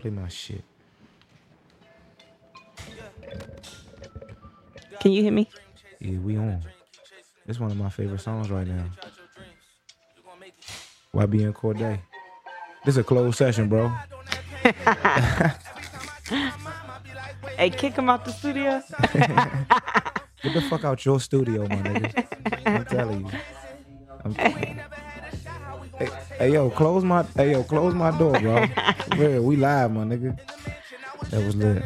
Play my shit. Can you hear me? Yeah, we on. It's one of my favorite songs right now. YBN Cordae. This is a closed session, bro. Hey, kick him out the studio. Get the fuck out your studio, my nigga. I'm telling you. I'm hey, hey, yo, close my hey yo, close my door, bro. Real, we live, my nigga. That was lit.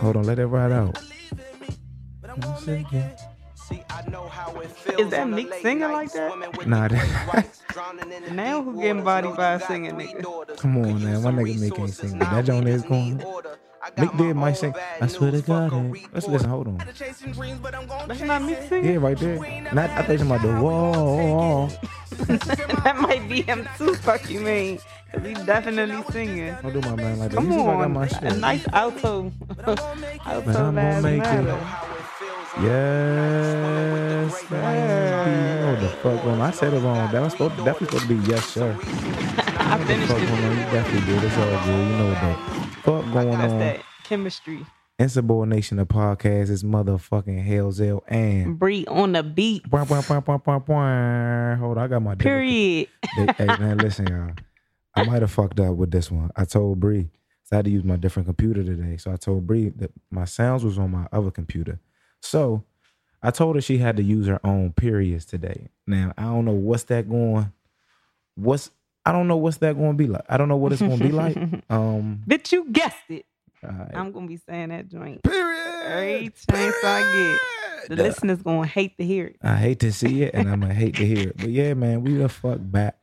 Hold on, let it ride out. Is that Meek singing like that? Nah, that, Now who getting body by singing nigga? come on, man. My nigga Meek ain't sing, but that joint is going. Meek did might sing. I swear to God. Let's listen. Hold on. That's not Meek singing. Yeah, right there. Not. I thought you about the whoa. that might be him too. Fuck you mean? Cause he's definitely singing. Don't do my man like that. Come You see if got on, my a nice alto. Man, alto I'm gonna last make it. matter. Yes, man. You know what the fuck going. I said it wrong. That was supposed, definitely supposed to be yes, sir. I What finished on? You definitely did. It's all good. You know what the fuck going That's on. that chemistry. Insubordination of podcast is motherfucking Hellzel and. Bree on the beat. Bwah, bwah, bwah, bwah, bwah, bwah. Hold on, I got my Period. Hey man, listen, y'all. I might have fucked up with this one. I told Bree, so I had to use my different computer today. So I told Bree that my sounds was on my other computer. So I told her she had to use her own periods today. Now I don't know what's that going. What's I don't know what's that going to be like. I don't know what it's going to be like. Um, Bitch, you guessed it. alright. I'm gonna be saying that joint. period. Every chance I get. The Duh. listeners gonna hate to hear it. I hate to see it and I'm gonna hate to hear it. But yeah, man, we the fuck back.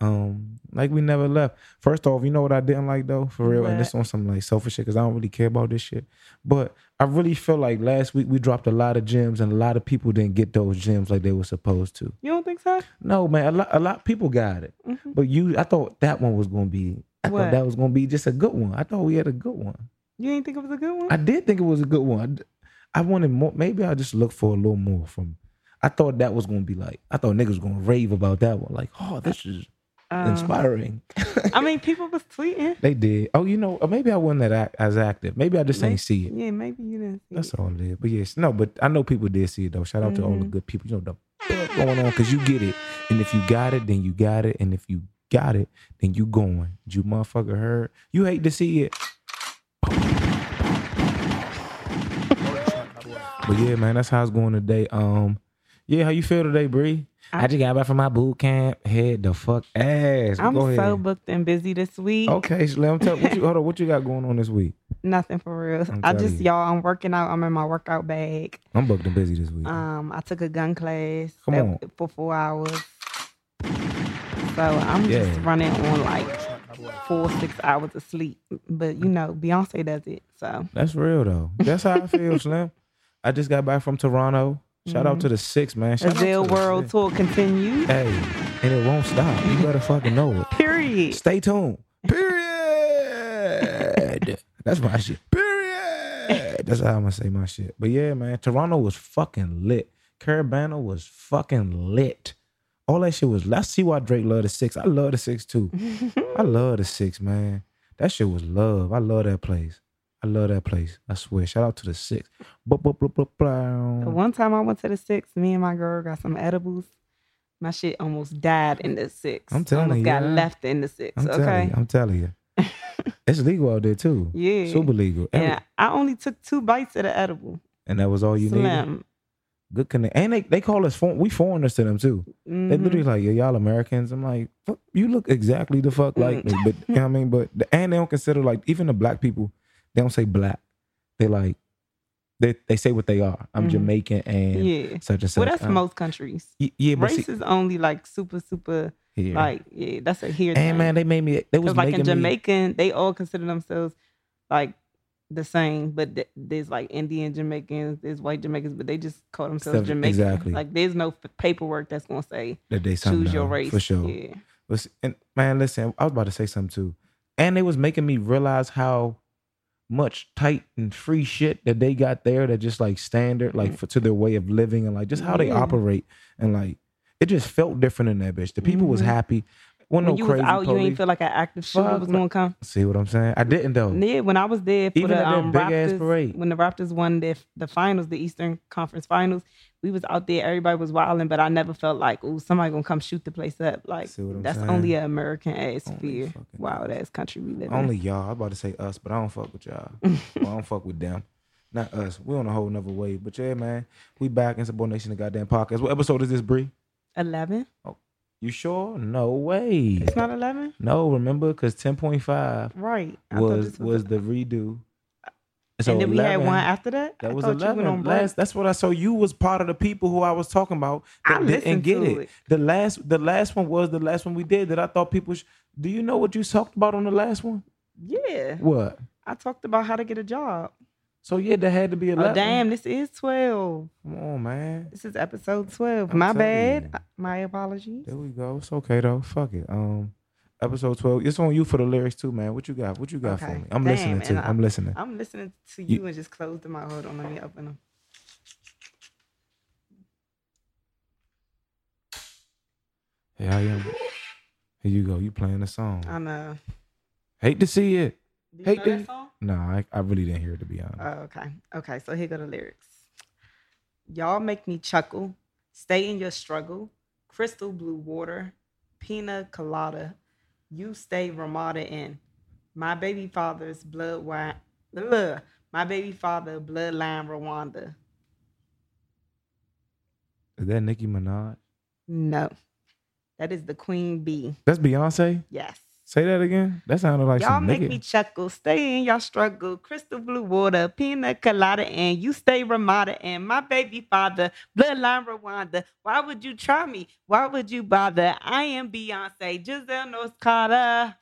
Um, like we never left. First off, you know what I didn't like though, for real, and What? this on some like selfish shit because I don't really care about this shit. But I really feel like last week we dropped a lot of gems and a lot of people didn't get those gems like they were supposed to. You don't think so? No, man, a lot a lot of people got it. Mhm. But you I thought that one was gonna be I What? thought that was gonna be just a good one. I thought we had a good one. You ain't think it was a good one? I did think it was a good one. I wanted more. Maybe I just looked for a little more from. I thought that was gonna be like. I thought niggas was gonna rave about that one. Like, oh, this is Um, inspiring. I mean, people was tweeting. they did. Oh, you know, or maybe I wasn't that act, as active. Maybe I just Maybe- ain't see it. Yeah, maybe you didn't see That's it. all it is. But yes, no. But I know people did see it though. Shout out to all the Mhm. good people. You know the going on because you get it, and if you got it, then you got it, and if you got it, then you going. You motherfucker heard. You hate to see it. But yeah, man, that's how it's going today. Um, yeah, how you feel today, Bree? I, just got back from my boot camp. Head the fuck ass. I'm Go ahead. so booked and busy this week. okay, Slim. Tell what you hold on. What you got going on this week? Nothing for real. I'm I just you. y'all. I'm working out. I'm in my workout bag. I'm booked and busy this week. Um, I took a gun class Come that- on. for four hours. So I'm Yeah. just running on like four, six hours of sleep. But you know, Beyonce does it. So That's real though. That's how I feel, Slim. I just got back from Toronto. Shout out to the six man. Shout out to the World Six. Tour continues. Hey, and it won't stop. You better fucking know it. Period. Stay tuned. Period. That's my shit. Period. That's how I'm gonna say my shit. But yeah, man, Toronto was fucking lit. Caribana was fucking lit. All that shit was. Let's see why Drake loved the six. I love the six too. I love the six, man. That shit was love. I love that place. I love that place. I swear. Shout out to the six. Blah, blah, blah, blah, blah. One time I went to the six, me and my girl got some edibles. My shit almost died in the six. I'm telling almost you, got yeah. left in the six. I'm telling okay. you. I'm telling you. it's legal out there too. Yeah. Super legal. And I only took two bites of the edible. and that was all you needed. Good connect. And they, they call us for, we foreigners to them too. They Mhm. literally like, yeah, y'all Americans. I'm like, fuck, you look exactly the fuck like me. But you know what I mean? But and they don't consider like even the black people, they don't say black. They like they they say what they are. I'm Mhm. Jamaican and Yeah. such and such. Well, that's Um, most countries. y- yeah, but Race see, is only like super, super, here. like, yeah, that's a here and thing. man, they made me. They was like in me. Jamaican, they all consider themselves like the same, but th- there's like Indian Jamaicans, there's white Jamaicans, but they just call themselves Jamaican. exactly. Like there's no f- paperwork that's gonna say that they choose your race for sure. Yeah. And man, listen, I was about to say something too, and they was making me realize how much tight and free shit that they got there that just like standard, like for, to their way of living and like just how they Mm-hmm. Operate and like it just felt different in that bitch. The people was Mhm. happy. When no you was out, you police. ain't feel like an active shooter Fuck was gonna come. See what I'm saying? I didn't though. Yeah, when I was there for Even the um, big-ass Raptors, parade. when the Raptors won the the finals, the Eastern Conference Finals, we was out there. Everybody was wilding, but I never felt like, oh, somebody gonna come shoot the place up. Like See what I'm that's saying? only an American ass Only fear, wild ass country we live Only y'all. I was about to say us, but I don't fuck with y'all. well, I don't fuck with them. Not us. We on a whole nother wave. But yeah, man, we back in Subordination the goddamn podcast. What episode is this, Bree? in. Eleven? You sure? No way. It's not eleven, No, remember, because ten point five right? I thought was this was the redo. So and then we had 11 one after that. That I was thought you went eleven. on break. Last, that's what I saw. You was part of the people who I was talking about that I didn't listened get to it. it. The last, the last one was the last one we did. That I thought people. Sh- Do you know what you talked about on the last one? Yeah, What? I talked about how to get a job. So yeah, there had to be eleven. Oh damn, this is twelve. Come on, man. This is episode twelve. I'm My bad. you. My apologies. There we go. It's okay though. Fuck it. Um, episode twelve. It's on you for the lyrics too, man. What you got? What you got for me? I'm Damn, listening to. I'm listening. I'm listening to You- you, and just closed them out. Hold on, let me open them. Hey, I am. Here you go. You playing the song. I know. Hate to see it. Do you Hey, know dude. that song? No, I, I really didn't hear it to be honest. Oh, okay. Okay, so here go the lyrics. Y'all make me chuckle. Stay in your struggle. Crystal blue water. Pina colada. You stay Ramada Inn. My baby father's blood wine. Ugh. My baby father bloodline Rwanda. Is that Nicki Minaj? No. That is the queen bee. That's Beyonce. Yes. Say that again. That sounded like Y'all make nigga. me chuckle. Stay in y'all struggle. Crystal blue water, pina colada, and you stay Ramada. And my baby father, bloodline Rwanda. Why would you try me? Why would you bother? I am Beyonce, Giselle Carter.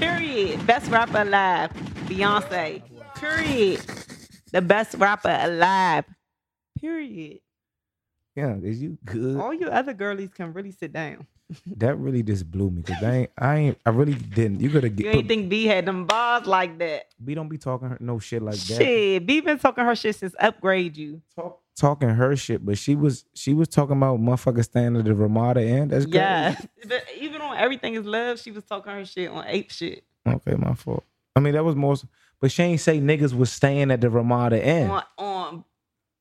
Period. Best rapper alive. Beyonce. Period. The best rapper alive. Period. yeah, is you good? All you other girlies can really sit down. That really just blew me because I ain't, I ain't, I really didn't. You gotta You get. ain't think B had them bars like that. we don't be talking her, no shit like that. Shit, B been talking her shit since upgrade you. Talk, talking her shit, but she was, she was talking about motherfucker standing at the Ramada Inn. That's crazy. Yeah. But even on Everything is Love, she was talking her shit on ape shit. Okay, my fault. I mean, that was more, but she ain't say niggas was staying at the Ramada Inn. On, on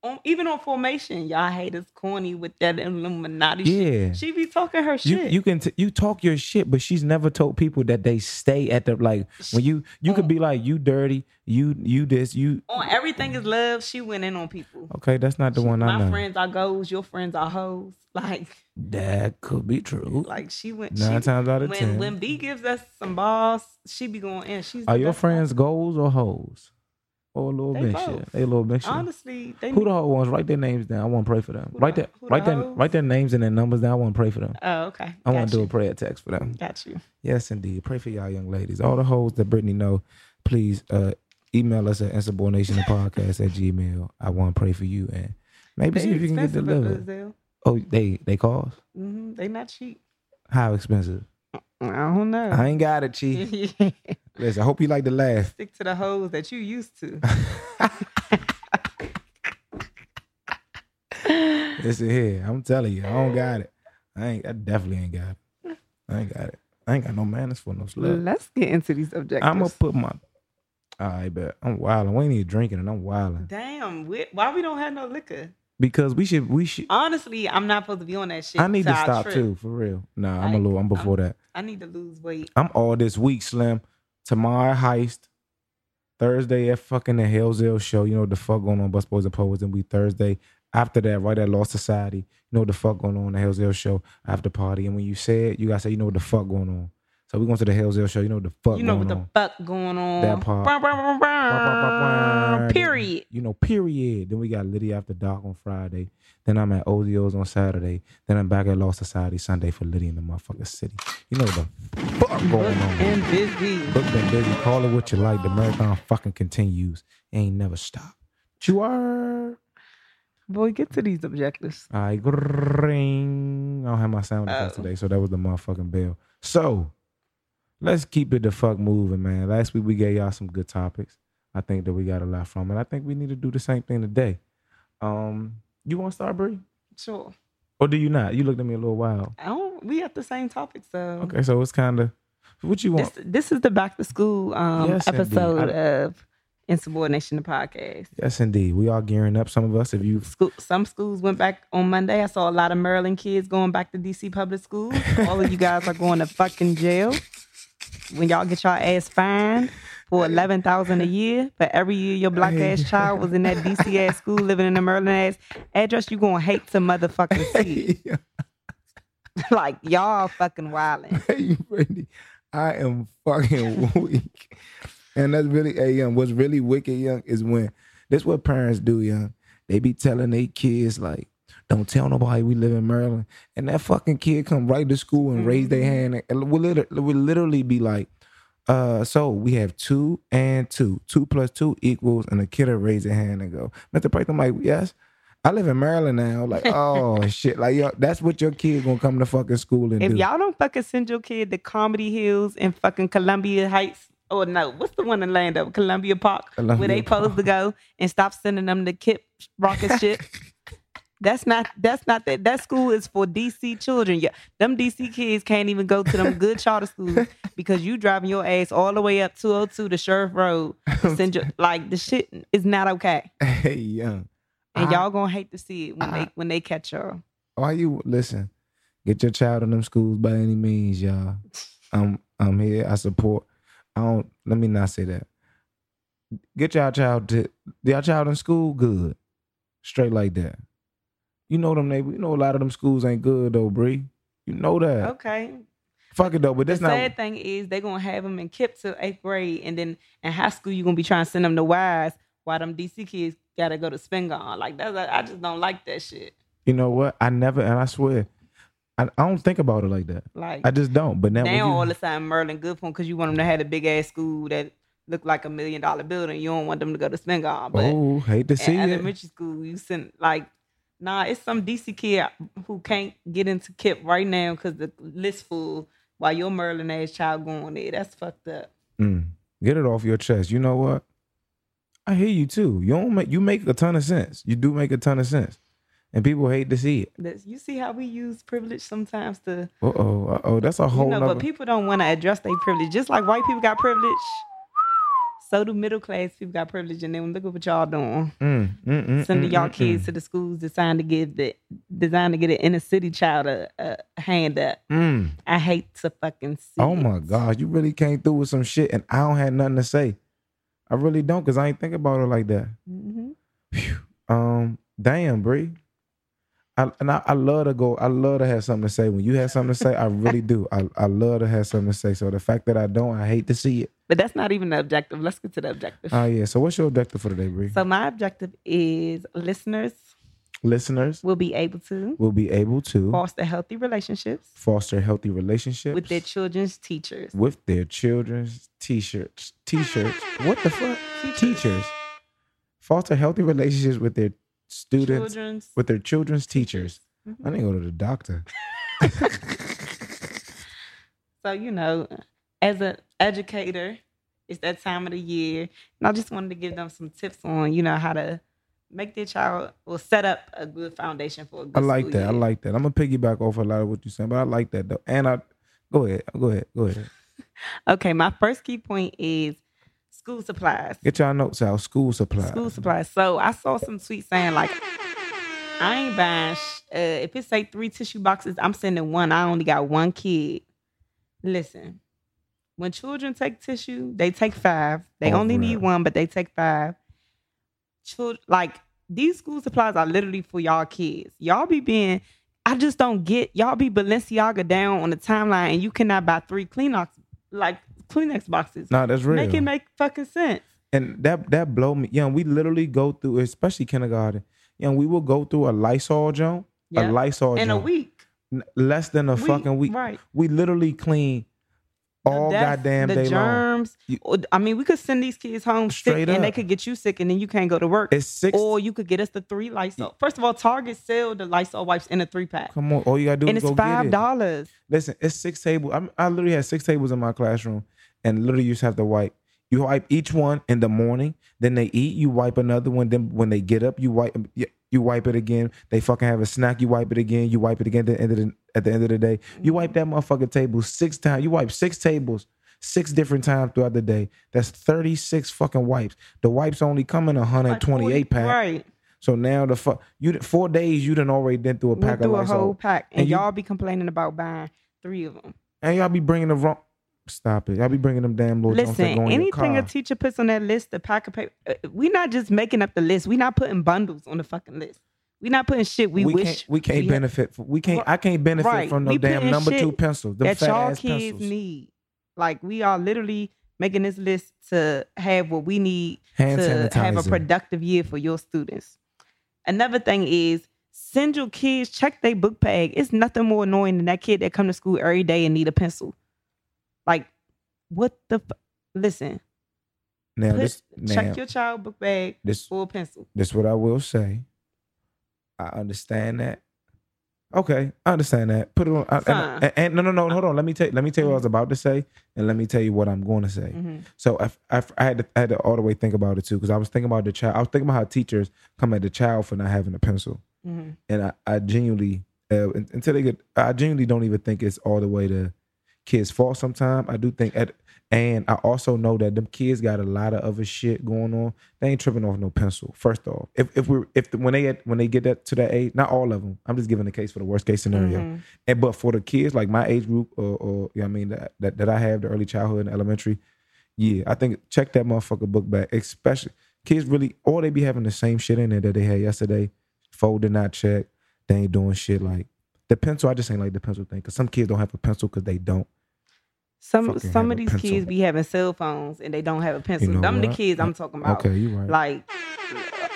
on even on formation, y'all haters corny with that Illuminati shit. Yeah. She be talking her shit. you can t- you talk your shit, but she's never told people that they stay at the like when you you could be like you dirty, you you this you on Everything is Love, she went in on people. okay. That's not the one I My friends are goes, your friends are hoes. Like That could be true. like she went Nine she, times out of when, ten. When B gives us some balls, she be going in. She's Are your friends goals or hoes? Or a little They both. They a little mixture. Honestly, they Who the hoe ones? Write their names down. I want to pray for them. Who Write the- that. who the Write their hoes? write their names and their numbers down. I want to pray for them. Oh, okay. I want to do a prayer text for them. Got you. Yes, indeed. Pray for y'all young ladies. All the hoes that Brittany know, please uh, email us at insubordinationpodcast at gmail. I want to pray for you and maybe see if you can get delivered. Oh, they they cost? Mm-hmm. They not cheap. How expensive? I don't know. I ain't got it, Chief. Listen, I hope you like the laugh. Stick to the hoes that you used to. Listen here, I'm telling you, I don't got it. I ain't. I definitely ain't got it. I ain't got it. I ain't got no manners for no slut. Let's get into these objectives. I'm gonna put my. All right, bet I'm wilding. We ain't even drinking, and I'm wilding Damn, we, why we don't have no liquor? Because we should. We should. Honestly, I'm not supposed to be on that shit. I need to stop trip. too, for real. Nah, I'm a little. I'm before that. I need to lose weight. I'm all this week, Slim. Tomorrow heist. Thursday at fucking the Hellsville show. You know what the fuck going on, Busboys and Poets. and we Thursday. After that, right at Lost Society. You know what the fuck going on, the Hellsville show after party. And when you say it, you gotta say, you know what the fuck going on. So we going to the Hellsville show. You know what the fuck you know going what on. the fuck going on? That part. Brr, brr, brr. Period. You know, period. Then we got Liddy after dark on Friday. Then I'm at Ozio's on Saturday. Then I'm back at Lost Society Sunday for Liddy in the motherfucking city. You know what the fuck going on. and busy. Book been busy. Call it what you like. The marathon fucking continues. It ain't never stop. You are. Boy, get to these objectives. Right. Ring. I don't have my sound effects today, so that was the motherfucking bell. So let's keep it the fuck moving, man. Last week we gave y'all some good topics. I think that we got a lot from it. I think we need to do the same thing today. Um, you want to start, Bree? Sure. Or do you not? You looked at me a little wild. I don't. We have the same topic, so Okay, so it's kind of what you want. This this is the back to school um, Yes, episode I- of Insubordination the podcast. yes, indeed. We are gearing up. Some of us, if you School, some schools went back on Monday. I saw a lot of Maryland kids going back to DC public schools. All of you guys are going to fucking jail. When y'all get your ass fined for eleven thousand a year for every year your black ass child was in that DC ass school living in the Maryland ass address, you gonna hate to motherfucking see. like y'all fucking wildin'. hey, Brandy, I am fucking weak. And that's really, hey, young, what's really wicked, young, is when this what parents do, young. They be telling their kids, like, don't tell nobody we live in Maryland. And that fucking kid come right to school and raise their hand. And we literally, we literally be like, uh, so we have two and two. Two plus two equals, and the kid will raise their hand and go, Mr. Price, I'm like, yes. I live in Maryland now. Like, oh shit. Like, yo, that's what your kid gonna come to fucking school and If do. y'all don't fucking send your kid to Comedy Hills and fucking Columbia Heights, or no, what's the one in Lando? Columbia Park, where Columbia they supposed to go, and stop sending them to Kip Rocket shit. That's not. That's not that. That school is for DC children. Yeah, them DC kids can't even go to them good charter schools because you driving your ass all the way up 202 to Sheriff Road. to Send your like the shit is not okay, Hey, young. and I- y'all gonna hate to see it when I- they when they catch y'all. Why you listen? Get your child in them schools by any means, y'all. I'm I'm here. I support. I don't. Let me not say that. Get y'all child to y'all child in school good, straight like that. You know them neighbors. You know a lot of them schools ain't good though, Bree. You know that. Okay, Fuck it though, but the that's not. The sad thing is they're gonna have them in KIPP till eighth grade, and then in high school you're gonna be trying to send them to Wise, while them DC kids gotta go to Spingarn. Like that's I just don't like that shit. You know what? I never, and I swear, I, I don't think about it like that. Like I just don't. But now, now you- all a sudden Merlin good for them because you want them to have a big ass school that look like a million dollar building. You don't want them to go to Spingarn, but oh, hate to see in it. elementary school you send like. Nah, it's some DC kid who can't get into KIPP right now because the list full while your Merlin ass child going there. That's fucked up. Mm. Get it off your chest. You know what? I hear you too. You don't make you make a ton of sense. You do make a ton of sense, and people hate to see it. That's, you see how we use privilege sometimes to, Uh oh, uh oh. That's a whole. you whole know, but people don't want to address their privilege. Just like white people got privilege, so do middle class people got privilege. And then look at what y'all doing, Mm, mm, mm, sending mm, y'all mm, kids mm. to the schools designed to give the designed to get an inner city child a, a hand up. I hate to fucking see. Oh my it. gosh, you really came through with some shit, and I don't have nothing to say. I really don't, cause I ain't think about it like that. Mhm. Um, damn, Bree. I, and I, I love to go. I love to have something to say. When you have something to say, I really do. I, I love to have something to say. So the fact that I don't, I hate to see it. But that's not even the objective. Let's get to the objective. Oh yeah. So what's your objective for today, Bree? so my objective is listeners Listeners will be able to will be able to foster healthy relationships foster healthy relationships with their children's teachers. with their children's t-shirts. T-shirts. What the fuck? Teachers. Foster healthy relationships with their students, Children's with their children's teachers. Mhm. I didn't go to the doctor. So, you know, as an educator, it's that time of the year. And I just wanted to give them some tips on, you know, how to make their child or set up a good foundation for a good I like that. I like that. I'm gonna piggyback off a lot of what you're saying, but I like that though. And I go ahead, go ahead, go ahead. Okay, my first key point is school supplies. Get y'all notes out. School supplies. School supplies. So I saw some tweets saying like, I ain't buying. Sh- uh, if it say three tissue boxes, I'm sending one. I only got one kid. Listen, when children take tissue, they take five. They Oh, only need one, but they take five. Children, like these school supplies are literally for y'all kids. Y'all be being. I just don't get y'all be Balenciaga down on the timeline, and you cannot buy three Kleenex like Kleenex boxes. Nah, that's real. Make it make fucking sense. and that that blow me. Yeah, we literally go through, especially kindergarten. Yeah, we will go through a Lysol joint, a. Lysol In a week, less than a We- fucking week. right? We literally clean all dust, goddamn the day long. germs. Or- I mean, we could send these kids home Straight sick, and they could get you sick, and then you can't go to work. It's six. or you could get us the three Lysol. First of all, Target sell the Lysol wipes in a three pack, Come on, all you gotta do and is it's go five get it. dollars. Listen, it's six tables. I'm, I literally had six tables in my classroom, and literally you just have to wipe. You wipe each one in the morning, then they eat. You wipe another one. Then when they get up, you wipe. You wipe it again. They fucking have a snack, you wipe it again. You wipe it again at the end of the, at the end of the day. You wipe that motherfucking table six times. You wipe six tables six different times throughout the day. That's 36 fucking wipes. The wipes only come in a Like 128 40 pack. Right. So now the fuck you four days you done already been through a Went pack of through a whole pack, and, And you- y'all be complaining about buying three of them. and y'all be bringing the wrong. Stop it! Y'all be bringing them damn little Listen, go in your anything a teacher puts on that list, the pack of paper, uh, we not just making up the list. We not putting bundles on the fucking list. We not putting shit we, we wish can't. We can't had- benefit. From, we can't. I can't benefit Right. from no We damn number two pencil. Them that y'all kids pencils. need. Like we are literally making this list to have what we need Hand to have a productive year for your students. Another thing is send your kids check their book bag. It's nothing more annoying than that kid that come to school every day and need a pencil. Like, what the? F- Listen, Now this. Now check your child book bag this. for a pencil. This what I will say. I understand that. Okay, I understand that. Put it on. I- and, and, and- no, no, no. Hold on. Let me tell. Let me tell you what I was about to say, and let me tell you what I'm going to say. Mhm. So I, I, I had to, I had to all the way think about it too, because I was thinking about the child. I was thinking about how teachers come at the child for not having a pencil, Mhm. and I, I genuinely, uh, until they get, I genuinely don't even think it's all the way to kids' fault. Sometimes I do think, at, and I also know that them kids got a lot of other shit going on. They ain't tripping off no pencil. First off, if if we if the, when they when they get that to that age, not all of them. I'm just giving the case for the worst case scenario. Mhm. And but for the kids like my age group or, or you know I mean that, that that I have the early childhood and elementary, yeah, I think check that motherfucker book back. Especially kids really or they be having the same shit in there that they had yesterday. Fold did not check. They ain't doing shit like the pencil. I just ain't like the pencil thing because some kids don't have a pencil because they don't. Some Fucking some of these pencil. kids be having cell phones and they don't have a pencil. know Them the kids I'm talking about. Okay, you right. Like,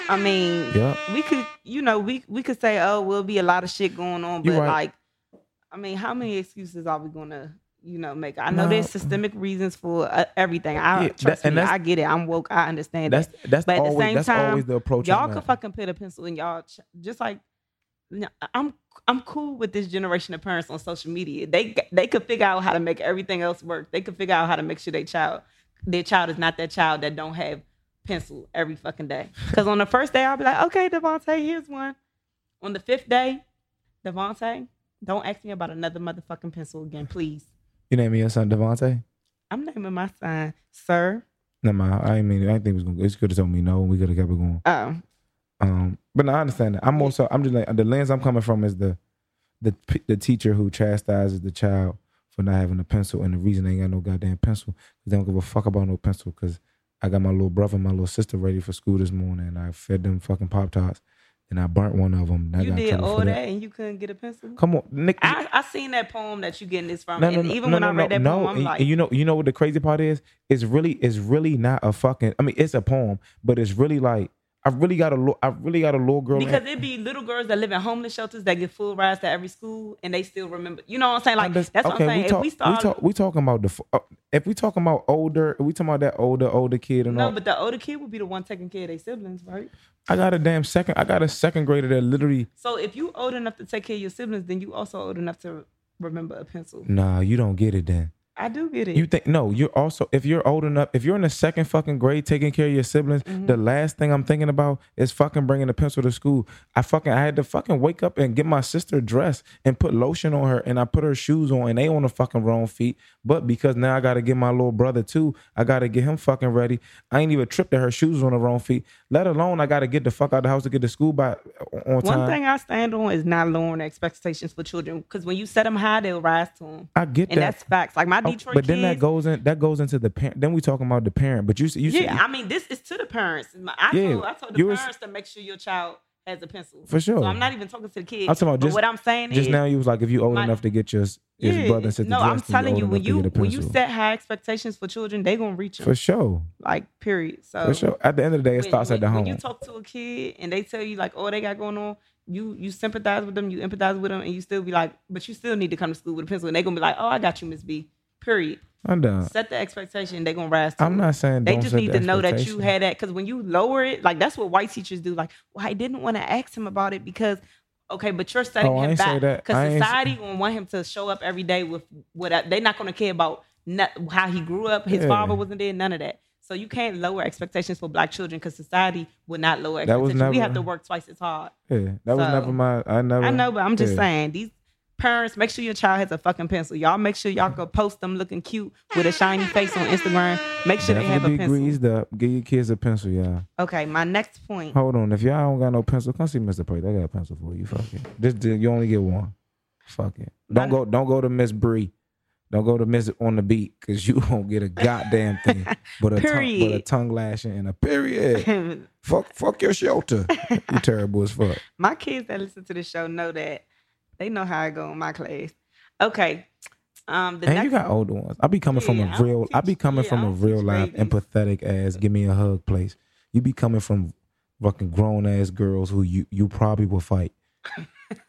I mean, yeah, we could, you know, we we could say, oh, will be a lot of shit going on, but right. like, I mean, how many excuses are we gonna, you know, make? I know No. there's systemic reasons for uh, everything. I Yeah, trust that- me, I get it. I'm woke. I understand that's that. that's But at the same time, always the approach. Y'all could fucking put a pencil in y'all, ch- just like. I'm I'm cool with this generation of parents on social media. They they could figure out how to make everything else work. They could figure out how to make sure their child their child is not that child that don't have pencil every fucking day. Because on the first day I'll be like, okay, Devontae, here's one. On the fifth day, Devontae, don't ask me about another motherfucking pencil again, please. You name me your son Devontae? I'm naming my son Sir. No, ma, I mean. I think it was gonna. It's could have told me no. We could have kept it going. Oh, Um, but no, I understand that. I'm also I'm just like the lens I'm coming from is the the the teacher who chastises the child for not having a pencil, and the reason they ain't got no goddamn pencil because they don't give a fuck about no pencil. Because I got my little brother and my little sister ready for school this morning, and I fed them fucking pop tarts, and I burnt one of them. You did all for that and you couldn't get a pencil? Come on, Nick. I, I seen that poem that you getting this from. No, no, and no, even when I read that no. poem, I'm and, like, and you know, you know what the crazy part is? It's really, it's really not a fucking. I mean, it's a poem, but it's really like I really got a, I really got a little girl. in- because it'd be little girls that live in homeless shelters that get full rides to every school and they still remember. You know what I'm saying? Like Unders- that's what I'm saying. We if talk, we start, talk, we talking about the. uh, If we talking about older, if we talking about that older, older kid and no, all. but the older kid would be the one taking care of their siblings, right? I got a damn second. I got a second grader that literally. So if you old enough to take care of your siblings, then you also old enough to remember a pencil. Nah, you don't get it. Then I do get it. you think no. You're also if you're old enough. If you're in the second fucking grade taking care of your siblings, Mm-hmm. the last thing I'm thinking about is fucking bringing a pencil to school. I fucking I had to fucking wake up and get my sister dressed and put lotion on her and I put her shoes on and they on the fucking wrong feet. But because now I gotta get my little brother too, I gotta get him fucking ready. I ain't even tripped that her shoes on the wrong feet. Let alone I gotta get the fuck out of the house to get to school by on time. one thing I stand on is not lowering expectations for children because when you set them high, they'll rise to them, I get and that. And that's facts. Like my Oh, but then that goes in that goes into the parent. Then we talking about the parent. But you see, you yeah, I mean, this is to the parents. I Yeah, told, I told the parents to make sure your child has a pencil. For sure. So I'm not even talking to the kids. I'm talking about just- what I'm saying just is, now you was like if you old My- enough to get your his brother sister no, I'm telling you, when you when you set high expectations for children, they gonna reach them. for sure, Like period. So for sure. At the end of the day, it when- starts when, at the home. when you talk to a kid and they tell you like, oh, they got going on, you you sympathize with them, you empathize with them, and you still be like, but you still need to come to school with a pencil, and they gonna be like, oh, I got you, Miss B. Period. I'm done. Set the expectation. They're gonna rise. To I'm it. not saying They just need the to know that you had that because when you lower it, like that's what white teachers do. Like, well, I didn't want to ask him about it because, okay, but you're setting Oh, I him back because society gonna want him to show up every day with what they're not gonna care about not, how he grew up. His Yeah. father wasn't there, none of that. So you can't lower expectations for black children because society would not lower expectations. we have to work twice as hard. Yeah, that was never my. I never. I know, but I'm just yeah. saying these parents make sure your child has a fucking pencil. Y'all make sure y'all go post them looking cute with a shiny face on Instagram. Make sure they have a Definitely be pencil. greased up. Give your kids a pencil, y'all. Okay, my next point. Hold on. If y'all don't got no pencil, come see Mr. Price. I got a pencil for you. Fuck it. Just you only get one. Fuck it. Don't go. Don't go to Miss Bree. Don't go to Miss on the beat because you won't get a goddamn thing. But a tongue, but a tongue lashing and a period. fuck. Fuck your shelter. you terrible as fuck. my kids that listen to the show know that they know how I go in my class. Okay. Um the And you got older ones. I be coming from Yeah, a I don't real. I be coming yeah, from a real life babies. empathetic ass. Give me a hug place. You be coming from fucking grown ass girls who you you probably will fight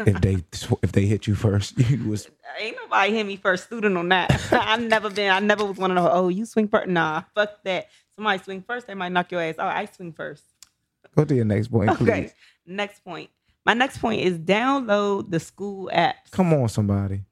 if they if they hit you first. You was ain't nobody hit me first student on that. I never been I never was one of those, oh, you swing first. Nah, fuck that. Somebody swing first, they might knock your ass. Oh, I swing first. go to your next point, please. Next point. My next point is download the school apps. Come on, somebody.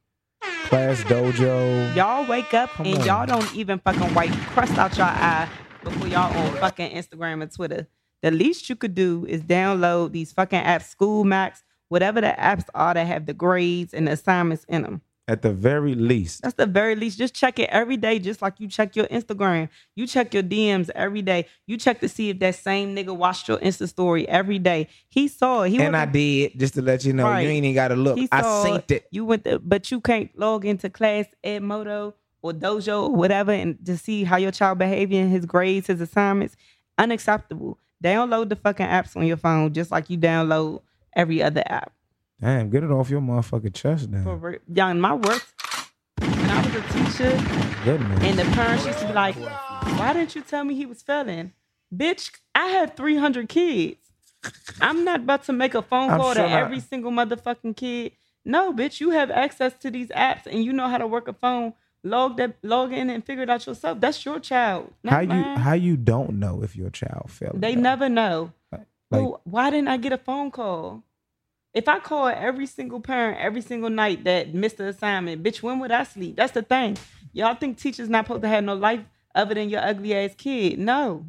Class Dojo. Y'all wake up Come and on. y'all don't even fucking wipe crust out your eye before y'all on fucking Instagram and Twitter. The least you could do is download these fucking apps, School Max, whatever the apps are that have the grades and the assignments in them. At the very least, That's the very least. Just check it every day, just like you check your Instagram. You check your DMs every day. You check to see if that same nigga watched your Insta story every day. He saw it. He and I did just to let you know. Right. You ain't even got to look. He I synced it. You went, to, but you can't log into Class Edmodo or Dojo or whatever, and to see how your child behaving, his grades, his assignments. Unacceptable. Download the fucking apps on your phone, just like you download every other app. Damn, get it off your motherfucking chest, For then. real. Young, my work. When I was a teacher, Goodness. and the parents used to be like, "Why didn't you tell me he was failing, bitch? I have three hundred kids. I'm not about to make a phone I'm call sure to not. every single motherfucking kid. No, bitch, you have access to these apps and you know how to work a phone. Log that, log in and figure it out yourself. That's your child. not how you mine. how you don't know if your child failed? They never know. Uh, like- well, why didn't I get a phone call? If I call every single parent every single night that missed the assignment, bitch, when would I sleep? That's the thing. Y'all think teachers not supposed to have no life other than your ugly ass kid? No.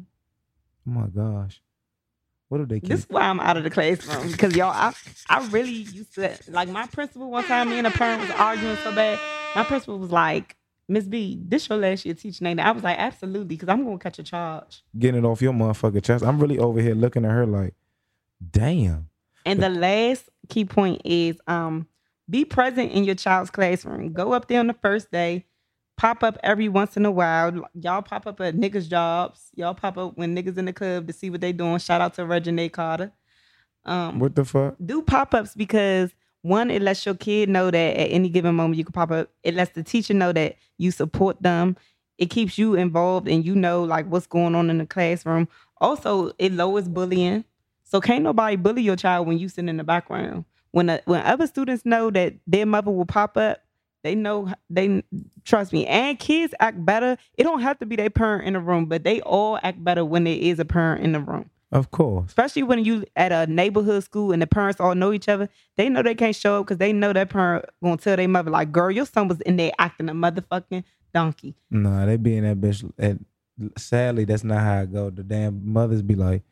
Oh my gosh. What did they keep? This is why I'm out of the classroom because y'all, I, I really used to like my principal. One time, me and a parent was arguing so bad. My principal was like, "Miss B, this your last year teaching, ain't it?" I was like, "Absolutely," because I'm gonna catch a charge. Getting it off your motherfucking chest. I'm really over here looking at her like, damn. And the last key point is um be present in your child's classroom. Go up there on the first day. Pop up every once in a while. Y'all pop up at niggas' jobs. Y'all pop up when niggas in the club to see what they doing. Shout out to Regina Carter. Um, What the fuck? do pop-ups because one, it lets your kid know that at any given moment you can pop up. It lets the teacher know that you support them. It keeps you involved and you know like what's going on in the classroom. Also, it lowers bullying. So can't nobody bully your child when you sit in the background. When uh when other students know that their mother will pop up, they know they trust me. And kids act better. It don't have to be their parent in the room, but they all act better when there is a parent in the room Of course. especially when you at a neighborhood school and the parents all know each other, they know they can't show up because they know that parent gonna tell their mother like, "Girl, your son was in there acting a motherfucking donkey." Nah, they be in that bitch. And sadly, that's not how it go. The damn mothers be like,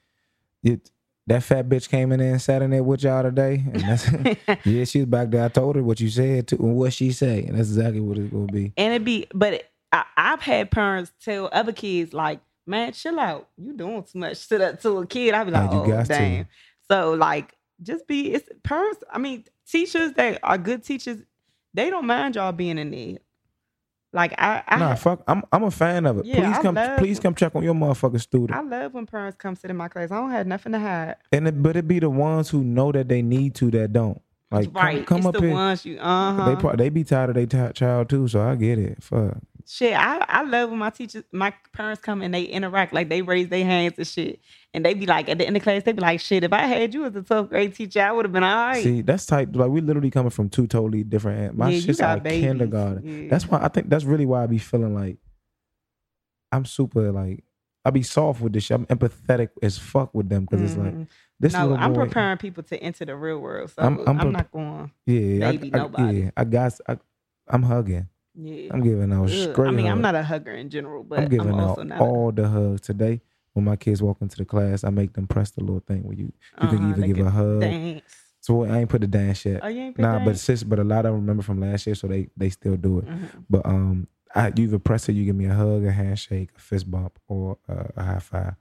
it. That fat bitch came in there and sat in there with y'all today, and that's yeah. she's back there. I told her what you said to and what she say, and that's exactly what it's gonna be. and it be, but it, I, I've had parents tell other kids like, "Man, chill out, you doing too much to that to a kid." I be like, "Oh, got to. damn." So like, just be it's parents. I mean, teachers that are good teachers, they don't mind y'all being in there. Like I, I Nah, fuck. I'm I'm a fan of it. Yeah, please I come, love- please come check on your motherfucking student. I love when parents come sit in my class. I don't have nothing to hide. And it, but it be the ones who know that they need to that don't. Like right. come, come it's up the here. ones you uh huh. They pro- they be tired of their child too, so I get it. Fuck. Shit. I, I love when my teachers, my parents come and they interact, like they raise their hands and shit. And they be like, at the end of class, they be like, shit, if I had you as a 12th grade teacher, I would have been all right. See, that's type like we literally coming from two totally different. My Yeah, you like babies. kindergarten. Yeah. That's why I think that's really why I be feeling like I'm super like I be soft with this shit. I'm empathetic as fuck with them because it's like Mhm. this no, I'm boy. preparing people to enter the real world. So I'm- I'm, I'm pre- not going. yeah, baby I, I, nobody. yeah, I got. I, I'm hugging. Yeah. I'm giving out straight. I mean, I'm not a hugger in general, but I'm giving also out not. a- all the hugs today. When my kids walk into the class, I make them press the little thing where you you can Uh-huh, either they give can a hug. dance. So I ain't put the dance yet. Oh, you ain't put Nah, that? but sis, but a lot of them remember from last year, so they they still do it. Mhm. But um, I you either press it, you give me a hug, a handshake, a fist bump, or uh, a high five,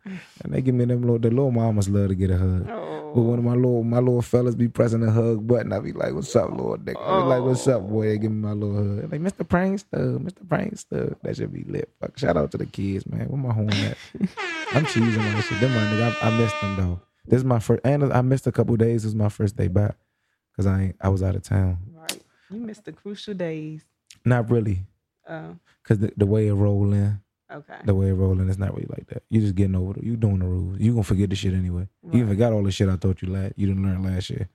and they give me them little. The little mamas love to get a hug. Oh. But Oh. when my little my little fellas be pressing the hug button, I be like, "What's up, little nigga?" Be like, "What's up, boy?" They give me my little hug. Like, Mr. Prankster, Mr. Prankster. That should be lit. Fuck. Shout out to the kids, man. Where my horn at? I'm cheesing on this shit. Them my nigga. I, I missed them though. This is my first, and I missed a couple days. This is my first day back because I ain't, I was out of town. Right. You missed the crucial days. Not really, Oh, because the, the way it roll in, okay. the way it rolling, it's not really like that. You just getting over it. You doing the rules. You gonna forget the shit anyway. You even Right. forgot all the shit I taught you last. You didn't learn last year.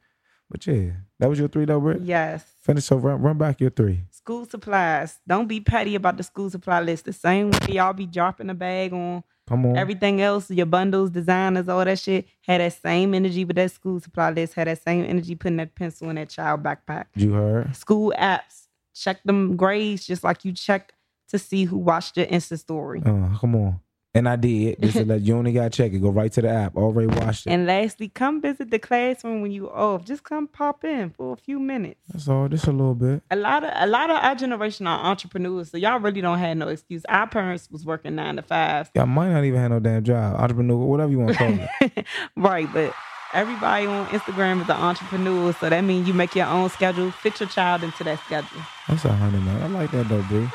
But yeah, that was your three though, Britt. Yes. Finish so run, run back your three. School supplies. Don't be petty about the school supply list. The same way y'all be dropping a bag on Come on. everything else, your bundles, designers, all that shit. Had that same energy with that school supply list. Had that same energy putting that pencil in that child backpack. you heard. School apps. Check them grades just like you check to see who watched your Insta story. Uh, come on. And I did. Just to let you only gotta check it. Go right to the app. Already watched it. And lastly, come visit the classroom when you off. Just come pop in for a few minutes. That's all. Just a little bit. A lot of a lot of our generation are entrepreneurs, so y'all really don't have no excuse. Our parents was working nine to five, Y'all might not even have no damn job. Entrepreneur, whatever you want to call it. right? But everybody on Instagram is an entrepreneur, so that means you make your own schedule, fit your child into that schedule. That's a hundred man. I like that though, bro.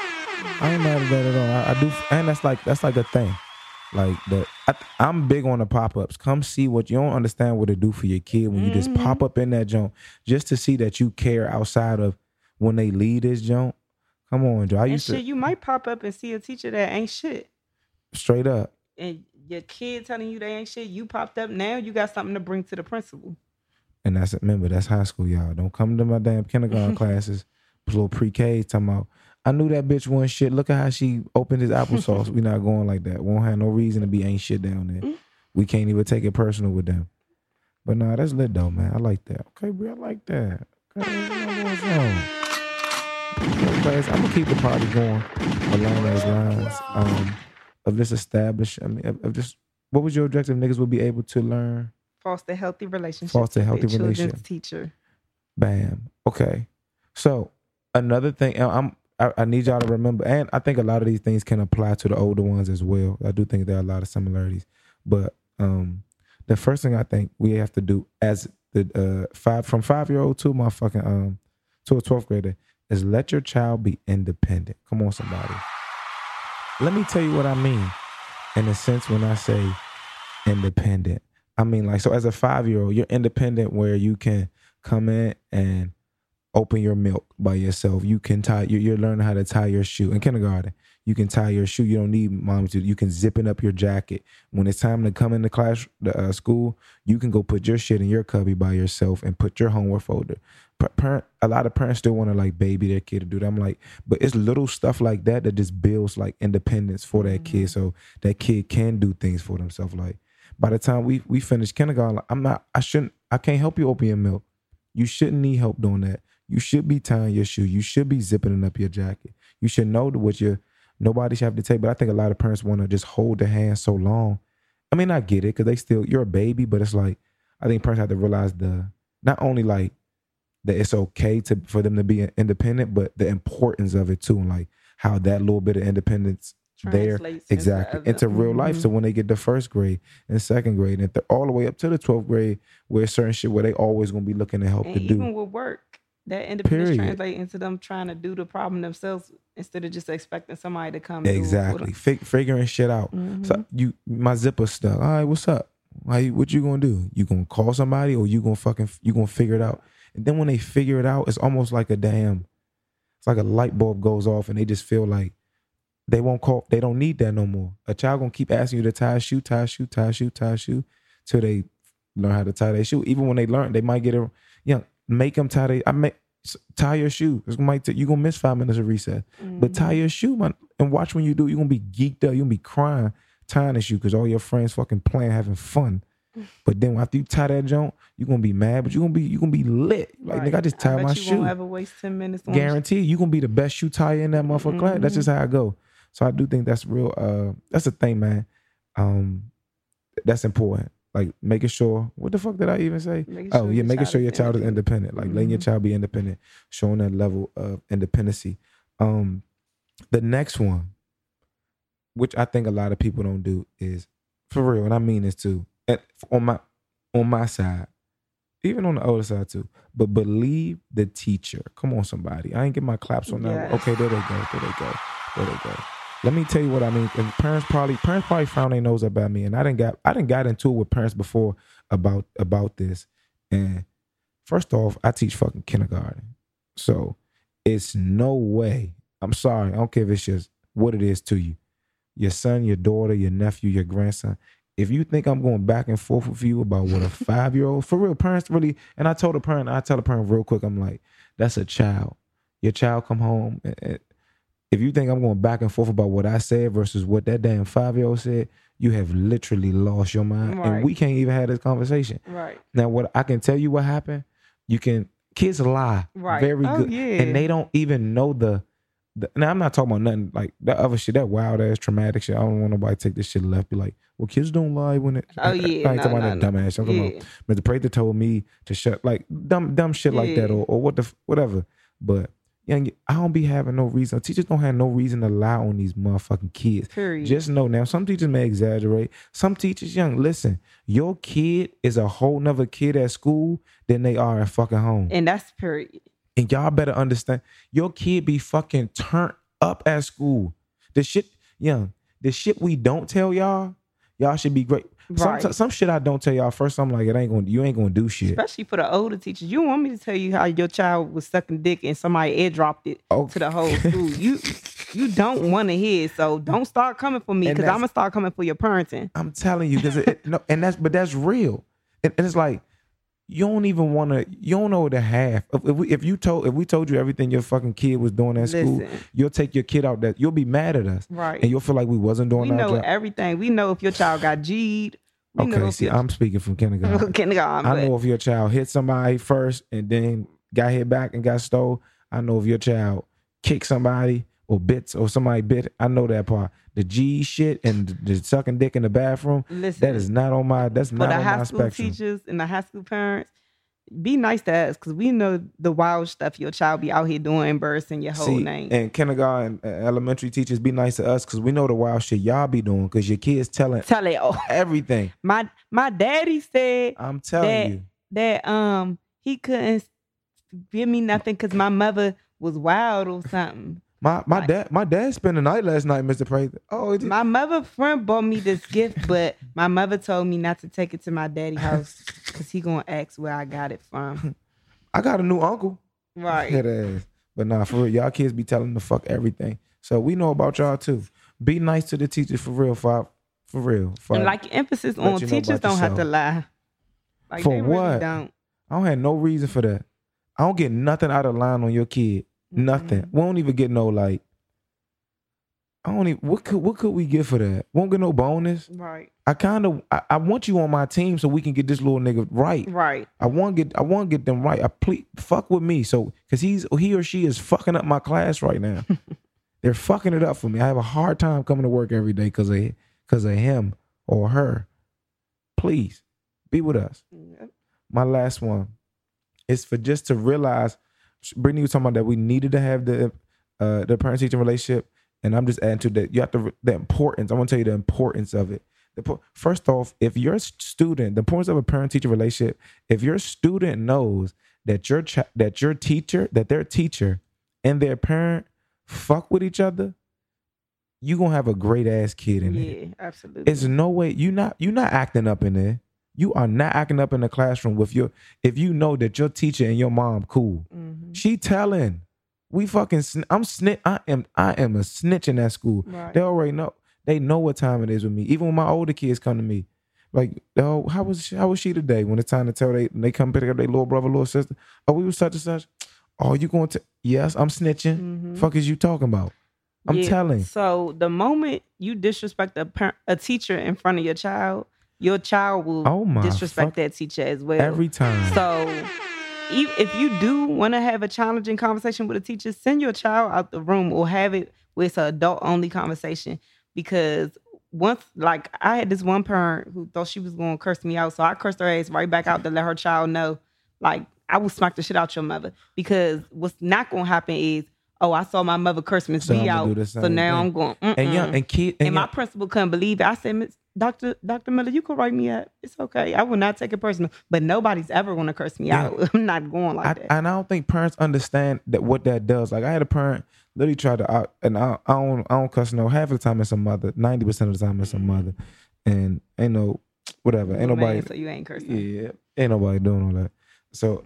I ain't mad at that at all. I, I do, and that's like that's like a thing. Like that, I, I'm big on the pop ups. Come see what you don't understand what it do for your kid when you just Mhm. pop up in that junk, just to see that you care outside of when they leave this junk. Come on, Joe. I And used shit, to you might pop up and see a teacher that ain't shit, straight up. and your kid telling you they ain't shit. You popped up now, you got something to bring to the principal. And that's remember that's high school, y'all. Don't come to my damn kindergarten classes, little pre K talking about. I knew that bitch wasn't shit. Look at how she opened his applesauce. we not going like that. Won't have no reason to be ain't shit down there. We can't even take it personal with them. But nah, that's lit though, man. I like that. Okay, bro, I like that. Okay, I'm gonna keep the party going along those lines. Um, of this established. I mean, of, of just what was your objective? Niggas will be able to learn. Foster healthy relationships. Foster healthy relationships. relationship. Teacher. Bam. Okay. So another thing, I'm I, I need y'all to remember, and I think a lot of these things can apply to the older ones as well. I do think there are a lot of similarities, but um, the first thing I think we have to do as the uh five from five year old to my fucking um to a twelfth grader is let your child be independent. Come on, somebody. Let me tell you what I mean. In a sense, when I say independent, I mean like so. As a five year old, you're independent where you can come in and open your milk by yourself. You can tie. You're, you're learning how to tie your shoe in kindergarten. You can tie your shoe. You don't need mom to. You can zip it up your jacket. When it's time to come into class, the uh, school, you can go put your shit in your cubby by yourself and put your homework folder. Pa- Parent, a lot of parents still want to like baby their kid to do that. I'm like, but it's little stuff like that that just builds like independence for that kid, so that kid can do things for themselves. Like by the time we we finish kindergarten, like, I'm not. I shouldn't. I can't help you open your milk. You shouldn't need help doing that. You should be tying your shoe. You should be zipping up your jacket. You should know what your nobody should have to take. But I think a lot of parents want to just hold their hand so long. I mean, I get it because they still you're a baby, but it's like I think parents have to realize the not only like that it's okay to for them to be independent, but the importance of it too, and like how that little bit of independence there Translates into exactly other- into real life. Mhm. So when they get to first grade and second grade and th- all the way up to the twelfth grade, where certain shit where they always gonna be looking to help and to do. even with work, that independence translate into them trying to do the problem themselves instead of just expecting somebody to come. Exactly. Fig- figuring shit out. So Mhm. you, my zipper stuck. All right, what's up? How you, what you gonna do? You gonna call somebody or you gonna fucking you gonna figure it out? And then when they figure it out, it's almost like a damn. It's like a light bulb goes off, and they just feel like they won't call. They don't need that no more. A child gonna keep asking you to tie a shoe, tie a shoe, tie a shoe, tie a shoe, till they learn how to tie their shoe. Even when they learn, they might get a, you know, make them tie. They, I make tie your shoe. It's might take, you gonna miss five minutes of recess. But tie your shoe, man, and watch when you do. You're gonna be geeked up. You're gonna be crying tying the shoe because all your friends fucking playing, having fun. But then after you tie that joint, you're gonna be mad, but you're gonna be you gonna be lit. Like Right. nigga, I just tied bet my you shoe. Won't ever waste ten minutes. On Guarantee you gonna be the best shoe tie in that motherfucker class. That's just how I go. So I do think that's real. Uh, that's the thing, man. Um, that's important. Like making sure. What the fuck did I even say? Making oh sure yeah, making sure your child is independent. Like letting your Mhm. child be independent, showing that level of independency. Um, the next one, which I think a lot of people don't do, is for real, and I mean this too. And on my on my side, even on the other side too. But believe the teacher. Come on, somebody. I ain't get my claps on that. Yes. Okay, there they go. There they go. There they go. Let me tell you what I mean. And parents probably parents probably found their nose up at me. And I didn't got I didn't got into it with parents before about about this. And first off, I teach fucking kindergarten. So it's no way. I'm sorry. I don't care if it's just what it is to you. Your son, your daughter, your nephew, your grandson. If you think I'm going back and forth with you about what a five year old, for real, parents really, and I told a parent, I tell a parent real quick, I'm like, that's a child. Your child come home. and- and If you think I'm going back and forth about what I said versus what that damn five year old said, you have literally lost your mind. Right. And we can't even have this conversation. Right. Now, what I can tell you what happened, you can kids lie Right. very Oh, good, yeah. and they don't even know the. the now I'm not talking about nothing like that other shit, that wild ass traumatic shit. I don't want nobody to take this shit left. Be like, well, kids don't lie when it. Oh yeah. I ain't no, talking no, about that no. dumbass. I'm talking about Mr. Prather told me to shut like dumb dumb shit like that or, or what the whatever. But young, I don't be having no reason. Teachers don't have no reason to lie on these motherfucking kids. Period. Just know now, some teachers may exaggerate. Some teachers, young, listen, your kid is a whole nother kid at school than they are at fucking home. and that's period. And y'all better understand, your kid be fucking turned up at school. The shit, young, the shit we don't tell y'all, y'all should be great. Some, Right. some shit I don't tell y'all first. I'm like, it ain't going. to You ain't gonna do shit. Especially for the older teachers. You want me to tell you how your child was sucking dick and somebody airdropped it Oh, to the whole school. You you don't want to hear. So don't start coming for me because I'm gonna start coming for your parenting. I'm telling you, because no, and that's but that's real. And, and it's like you don't even want to. You don't know the half. If, if we, if you told if we told you everything your fucking kid was doing at school, you'll take your kid out. That you'll be mad at us, Right. and you'll feel like we wasn't doing we know job. everything. We know if your child got G'd. We Okay, see, I'm speaking from kindergarten. kindergarten. I know if your child hit somebody first and then got hit back and got stole. I know if your child kicked somebody or bit or somebody bit. I know that part. The G shit and the, sucking dick in the bathroom. Listen, That is not on my. That's for not the on high school teachers and the high school parents, be nice to us because we know the wild stuff your child be out here doing, embarrassing your whole See, name. and kindergarten, uh, elementary teachers, be nice to us because we know the wild shit y'all be doing because your kids telling Tell it. Oh, everything. my my daddy said I'm telling That- you. that um he couldn't give me nothing because my mother was wild or something. My my Right. dad my dad spent the night last night, Mr. Prather. Oh, My mother friend bought me this gift, but my mother told me not to take it to my daddy house because he gonna ask where I got it from. I got a new uncle. Right. Ass. But nah, for real, y'all kids be telling the fuck everything. So we know about y'all too. Be nice to the teachers for real, for for real. And like emphasis let on you know teachers don't have to lie. Like For they really what? don't. I don't have no reason for that. I don't get nothing out of line on your kid. Nothing. Mm-hmm. We don't even get no like. I don't even. What could what could we get for that? Won't get no bonus. Right. I kind of. I, I want you on my team so we can get this little nigga right. Right. I want get. I want to get them right. I please fuck with me. So because he's he or she is fucking up my class right now. They're fucking it up for me. I have a hard time coming to work every day because of because of him or her. Please be with us. Yep. My last one is for just to realize. Brittany was talking about that we needed to have the uh, the parent teacher relationship, and I'm just adding to that. You have to the importance. I want to tell you the importance of it. The, first off, if your student, the importance of a parent teacher relationship, if your student knows that your ch- that your teacher, that their teacher and their parent fuck with each other, you gonna have a great ass kid in there. Yeah, absolutely. It's no way you not you not acting up in there. You are not acting up in the classroom with your if you know that your teacher and your mom cool. Mhm. She telling. We fucking sn- I'm snitch I am I am a snitch in that school. Right. They already know. They know what time it is with me. Even when my older kids come to me, like, oh, how was how was she today? When it's time to tell they they come pick up their little brother, little sister. Oh, we was such and such. Oh, you going to? Yes, I'm snitching. Mhm. Fuck is you talking about? I'm Yeah, telling. So the moment you disrespect a a teacher in front of your child, your child will Oh disrespect that teacher as well. Every time. So, if you do want to have a challenging conversation with a teacher, send your child out the room or have it with an adult only conversation. Because once, like, I had this one parent who thought she was going to curse me out, so I cursed her ass right back out to let her child know, like, I will smack the shit out your mother. Because what's not going to happen is, oh, I saw my mother curse Miss So B out, so now thing. I'm going. and Mm-mm. young and kid And, and, my young, principal couldn't believe it. I said, Miss Doctor Doctor Miller, you can write me up. It's okay. I will not take it personal. But nobody's ever going to curse me Yeah. out. I'm not going like I, that. and I don't think parents understand that what that does. Like I had a parent literally try to, and I, I don't, I don't cuss no. Half of the time it's a mother. Ninety percent of the time it's a mother, and ain't no whatever. Ain't a man, nobody. so you ain't cursing. Yeah, ain't nobody doing all that. So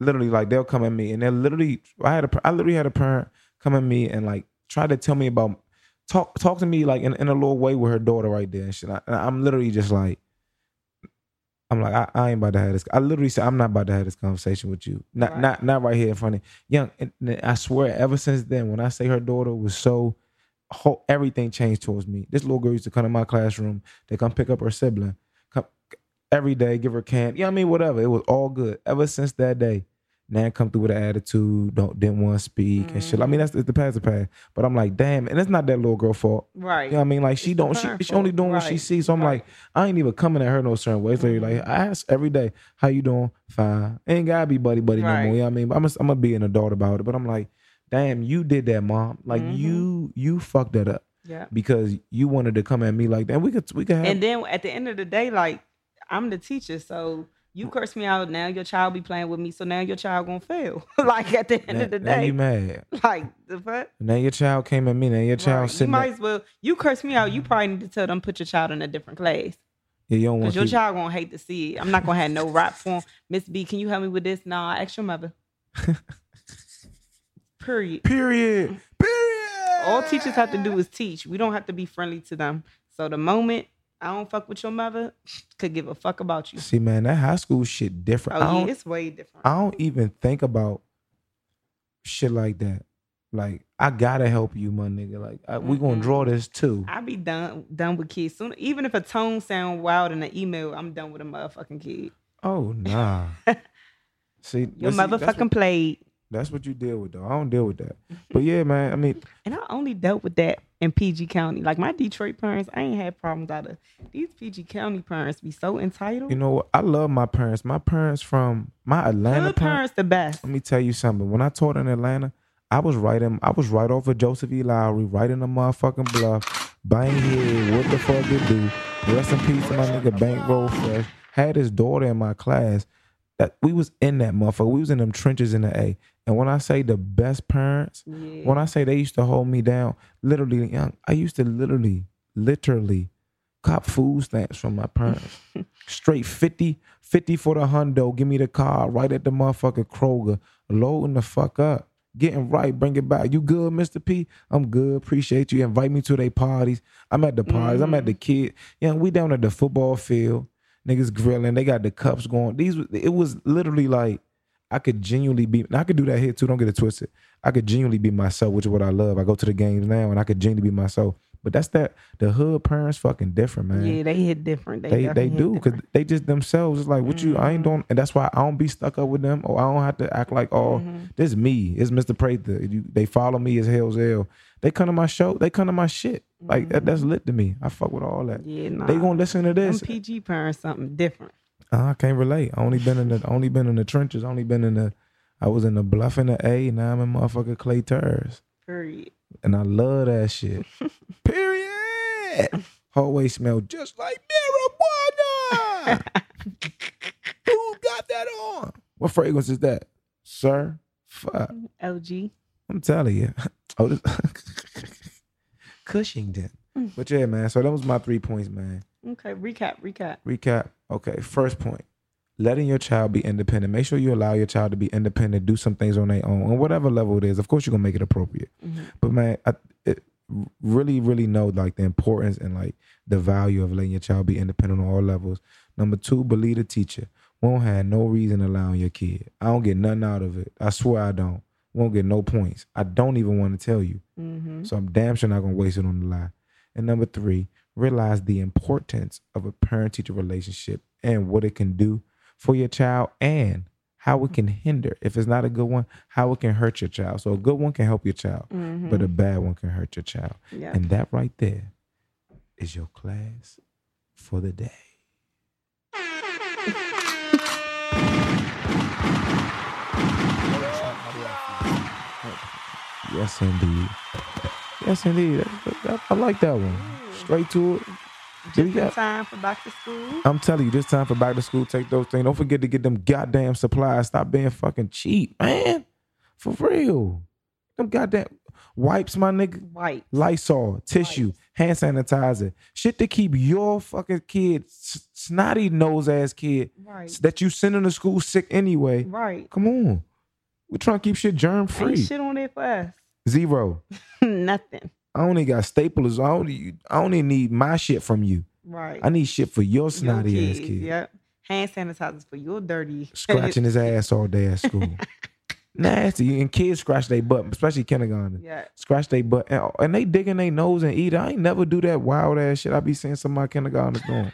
literally, like they'll come at me, and they'll literally. I had a, I literally had a parent come at me and like try to tell me about talk talk to me like in, in a little way with her daughter right there and shit. I, and I'm literally just like. I'm like, I, I ain't about to have this. I literally said, I'm not about to have this conversation with you. Not, Right. not, not right here in front of young. And and I swear, ever since then, when I say her daughter was so, whole, everything changed towards me. This little girl used to come to my classroom. They come pick up her sibling, come every day, give her candy. You know what I mean? Whatever. It was all good. Ever since that day, Nan come through with an attitude, don't didn't want to speak and shit. I mean, that's it's the past the past. But I'm like, damn, and it's not that little girl fault. Right. You know what I mean? Like she It's don't, she, she only doing what she Right. sees. So I'm Right. like, I ain't even coming at her no certain way. So you like, I ask every day, how you doing? Fine. Ain't gotta be buddy buddy no more. You know what I mean? But I'm gonna, I'm gonna be an adult about it. But I'm like, damn, you did that, mom. Like Mhm. you, you fucked that up Yeah. because you wanted to come at me like that. We could, we could have. And then at the end of the day, like I'm the teacher, so you curse me out now. Your child be playing with me, so now your child gonna fail. like at the end now, of the now day, you mad. like the fuck. Now your child came at me. Now your child Right. You might as well. You curse me out. You probably need to tell them put your child in a different class. Yeah, you don't want your child gonna hate to see it. I'm not gonna have no rap form. Miss B, can you help me with this? Nah, ask your mother. Period. Period. Period. All teachers have to do is teach. We don't have to be friendly to them. So the moment I don't fuck with your mother, could give a fuck about you. See, man, that high school shit different. Oh yeah, it's way different. I don't even think about shit like that. Like, I gotta help you, my nigga. Like, I, we gonna draw this too. I be done done with kids soon. Even if a tone sound wild in an email, I'm done with a motherfucking kid. Oh nah. see, Your but see, that's motherfucking what, played. that's what you deal with, though. I don't deal with that. But yeah, man. I mean, And I only dealt with that in PG County. Like my Detroit parents, I ain't had problems out of these PG County parents be so entitled. you know what? I love my parents. My parents from my Atlanta Good parents. parents the best. Let me tell you something. When I taught in Atlanta, I was right in, I was right off of Joseph E. Lowery, right in the motherfucking bluff. Bang here, what the fuck it do? Rest in peace to my nigga Bankroll Fresh. Had his daughter in my class. That we was in that motherfucker. We was in them trenches in the A. And when I say the best parents, Yeah. when I say they used to hold me down, literally young, I used to literally, literally cop food stamps from my parents. Straight 50, 50 for the hundo. Give me the car right at the motherfucking Kroger. Loading the fuck up. Getting right, bring it back. You good, Mr. P? I'm good. Appreciate you. Invite me to their parties. I'm at the parties. I'm at the mm-hmm. kid. Yeah, we down at the football field. Niggas grilling. They got the cups going. These it was literally like I could genuinely be. I could do that here too. Don't get it twisted. I could genuinely be myself, which is what I love. I go to the games now, and I could genuinely be myself. But that's that. The hood parents fucking different, man. yeah, they hit different. They They they do because. Mm-hmm. they just themselves. It's like what you I ain't doing, and that's why I don't be stuck up with them, or I don't have to act like oh Mm-hmm. this me, it's Mister Prather. You, they follow me as hell's hell. They come to my show, they come to my shit. Like that, that's lit to me. I fuck with all that. Mm-hmm. Yeah, nah. They gonna listen to Them this. PG parents something different. Uh, I can't relate. I only been in the only been in the trenches. Only been in the. I was in the bluff in the A. Now I'm in motherfucking Clay Terrace, Period. and I love that shit. Period. Hallway smell just like marijuana. Who got that on? What fragrance is that, sir? Fuck. LG. I'm telling you. Oh, this Cushington. Mm. But yeah, man. So that was my three points, man. Okay, recap, recap. Recap. Okay, first point. Letting your child be independent. Make sure you allow your child to be independent, do some things on their own, on whatever level it is. Of course, you're gonna make it appropriate. Mhm. But man, I it, really, really know like the importance and like the value of letting your child be independent on all levels. Number two, believe the teacher. Won't have no reason allowing your kid. I don't get nothing out of it. I swear I don't. Won't get no points. I don't even want to tell you. Mm-hmm. So I'm damn sure not gonna waste it on the lie. And number three, realize the importance of a parent teacher relationship and what it can do for your child and how it can hinder. If it's not a good one, how it can hurt your child. So a good one can help your child, Mhm. but a bad one can hurt your child. And that right there is your class for the day. Yes, indeed. Yes, indeed. I like that one. Straight to it. Just in got- time for back to school. I'm telling you, this time for back to school, take those things. Don't forget to get them goddamn supplies. Stop being fucking cheap, man. For real. Them goddamn wipes, my nigga. White. Lysol, tissue, hand sanitizer, shit to keep your fucking kid, s- snotty nose ass kid Right. that you sending to school sick anyway. Right. Come on, we're trying to keep shit germ free. shit on there for us. Zero. Nothing. I only got staplers. I only, I only need my shit from you. Right. I need shit for your Your snotty ass kids, kid. Yep. Hand sanitizers for your dirty. Scratching his ass all day at school. Nasty. And kids scratch their butt, especially kindergarten. Yeah. Scratch their butt. And, and they digging their nose and eat. I ain't never do that wild ass shit I be seeing some of my kindergartners doing.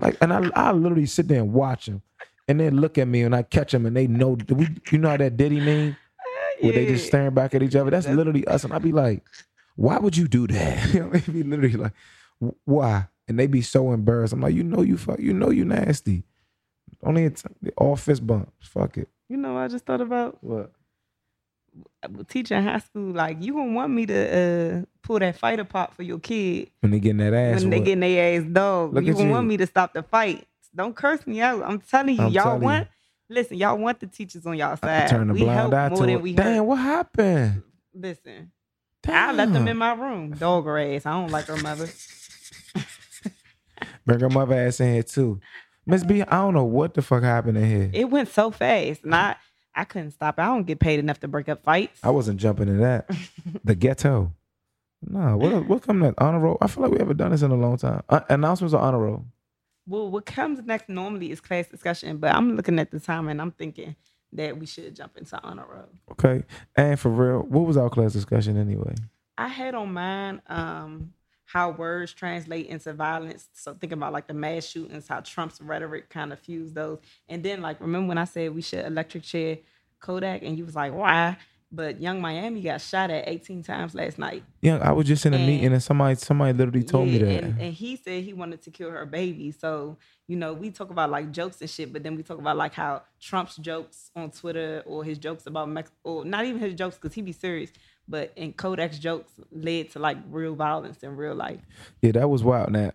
Like, and I, I literally sit there and watch them. And then look at me and I catch them and they know, we, you know how that Diddy mean? Where they just staring back at each other. That's That's- literally us. And I be like, why would you do that? You know, they be literally like, why? And they be so embarrassed. I'm like, you know you fuck, you know you nasty. Only it's all fist bumps. Fuck it. You know, what I just thought about What? teaching high school. Like, you gonna want me to uh, pull that fight apart for your kid When they getting that ass. when they whooped. getting their ass dog. Look you gonna you. want me to stop the fight. Don't curse me out. I'm telling you, I'm y'all telling you. want. Listen, y'all want the teachers on y'all side. Turn the we blind help eye more to than it. we Damn, hurt. what happened? Listen, I let them in my room. Dog ass. I don't like her mother. Bring her mother ass in here too. Miss B, I don't know what the fuck happened in here. It went so fast, Not I, I couldn't stop. it. I don't get paid enough to break up fights. I wasn't jumping in that. the ghetto. No, what what come next? Honor roll. I feel like we haven't done this in a long time. Uh, announcements or honor roll. Well, what comes next normally is class discussion, but I'm looking at the time and I'm thinking that we should jump into honor roll. Okay. And for real, what was our class discussion anyway? I had on mine um, how words translate into violence. So thinking about like the mass shootings, how Trump's rhetoric kind of fused those. And then like remember when I said we should electric chair Kodak and you was like, why? But Yung Miami got shot at 18 times last night. Yeah, I was just in a And- meeting and somebody somebody literally told me that. And, and he said he wanted to kill her baby. So, you know, we talk about like jokes and shit, but then we talk about like how Trump's jokes on Twitter or his jokes about Mex or not even his jokes because he be serious, but in Kodak's jokes led to like real violence in real life. yeah, that was wild. Now,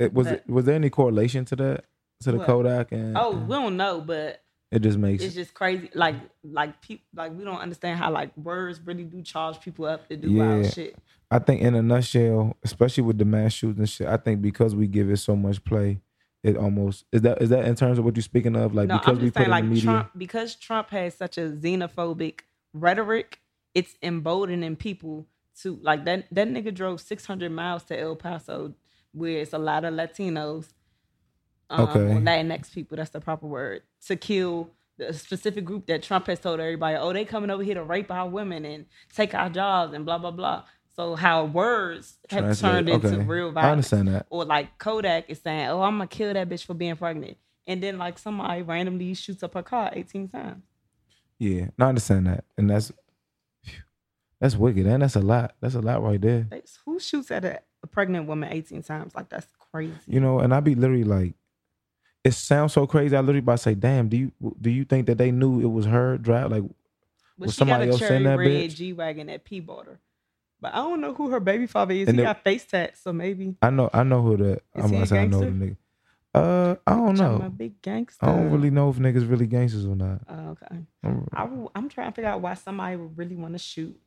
it was But- was there any correlation to that to the What? Kodak and Oh, we don't know, but it just makes it's just crazy. Like, like people, like we don't understand how like words really do charge people up to do wild shit. I think in a nutshell, especially with the mass shootings and shit, I think because we give it so much play, it almost is that is that in terms of what you're speaking of, like no, because I'm we put saying in like the media. Trump because Trump has such a xenophobic rhetoric, it's emboldening people to like that that nigga drove 600 miles to El Paso where it's a lot of Latinos um, Okay. Latinx people, that's the proper word, to kill the specific group that Trump has told everybody, oh, they coming over here to rape our women and take our jobs and blah blah blah. So how words have Translate. turned into Okay. real I violence understand that. or like Kodak is saying, "Oh, I'm gonna kill that bitch for being pregnant," and then like somebody randomly shoots up her car 18 times. Yeah, no, I understand that, and that's that's wicked, and that's a lot. That's a lot right there. That's- Who shoots at a, a pregnant woman 18 times? Like that's crazy. You know, and I be literally like, it sounds so crazy. I literally about to say, "Damn, do you do you think that they knew it was her drive? Like, But was somebody a else in that red bitch? G wagon at P border. But I don't know who her baby father is. And he then- got face tats, so maybe. I know, I know who the. Is I'm gonna say I know the nigga. Uh, I don't I'm a know. big gangster. I don't really know if niggas really gangsters or not. Oh, okay. I'm- I, am trying to figure out why somebody would really want to shoot.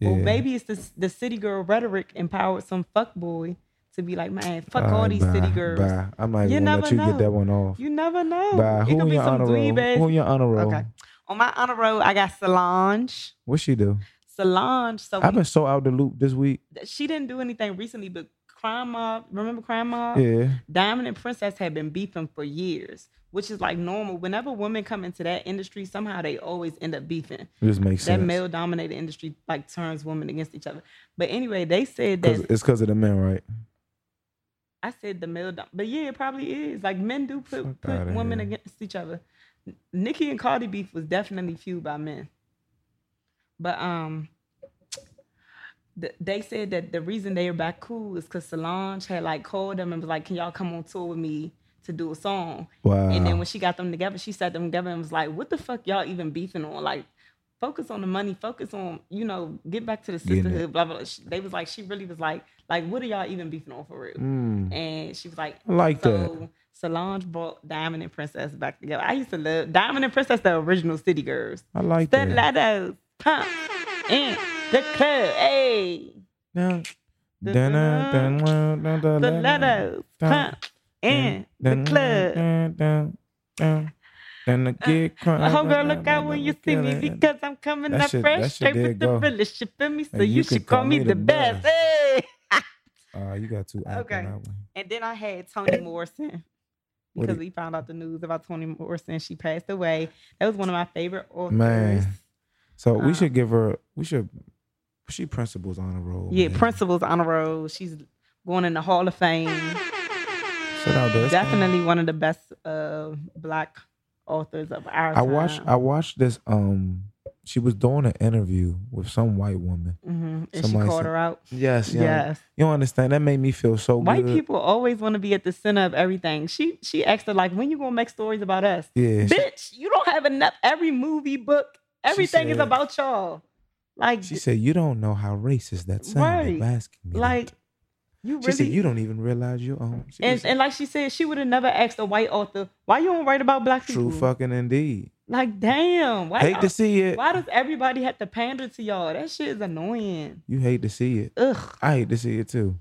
yeah. Or maybe it's the the city girl rhetoric empowered some fuck boy to be like, man, fuck all these city girls. Bye. I'm not You even gonna let never you get know. that one off. You never know. Bye. Who in be your some honor roll? Who in your honor roll? Okay. On my honor roll, I got Solange. What she do? Solange. So I've been so out the loop this week. she didn't do anything recently, but Crime Mob, remember Crime Mob? Yeah. Diamond and Princess had been beefing for years, which is like normal. Whenever women come into that industry, somehow they always end up beefing. It just makes That sense. male dominated industry like turns women against each other. But anyway, they said that it's because of the men, right? I said the male, dom- but yeah, it probably is. Like men do put Fuck put women here. against each other. Nicki and Cardi beef was definitely fueled by men. But um, th- they said that the reason they were back cool is because Solange had like called them and was like, "Can y'all come on tour with me to do a song?" Wow. And then when she got them together, she sat them together and was like, "What the fuck y'all even beefing on? Like, focus on the money. Focus on you know get back to the sisterhood." Blah blah. blah. She- They was like, she really was like, like, what are y'all even beefing on for real? Mm, And she was like, I like that. so Solange brought Diamond and Princess back together. I used to love Diamond and Princess, the original City Girls. I like that. Stilettos, pump, in the club, hey. Dun, The- dun, pump, in the club. Dun. Then the kid crying. Oh, girl, look out when you see me because I'm coming That up shit- fresh, straight with the realest. You feel me? So you, you should can call me the best. best. Hey. Uh, you got two. Okay. And then I had Toni Morrison because we found out the news about Toni Morrison. She passed away. That was one of my favorite authors. Man. So we Uh, should give her. We should. She principals on the roll. Yeah, man. Principals on the roll. She's going in the Hall of Fame. Shout out Definitely one of the best uh, black authors of our I time. watched. I watched this. Um, she was doing an interview with some white woman. hmm And she somebody called said- her out. Yes. Yes. You don't understand? That made me feel so White good. people always want to be at the center of everything. She she asked her like, "When you gonna make stories about us, Yeah. She, bitch? You don't have enough. Every movie, book, everything is about y'all. Like, she said, "You don't know how racist that sounded." Right. Asking me. like that. You she said, "You don't even realize your own." And, and like she said, she would have never asked a white author, "Why you don't write about black people?" true fucking indeed. Like, damn. Why Hate to see it. Why does everybody have to pander to y'all? That shit is annoying. You hate to see it. Ugh. I hate to see it too.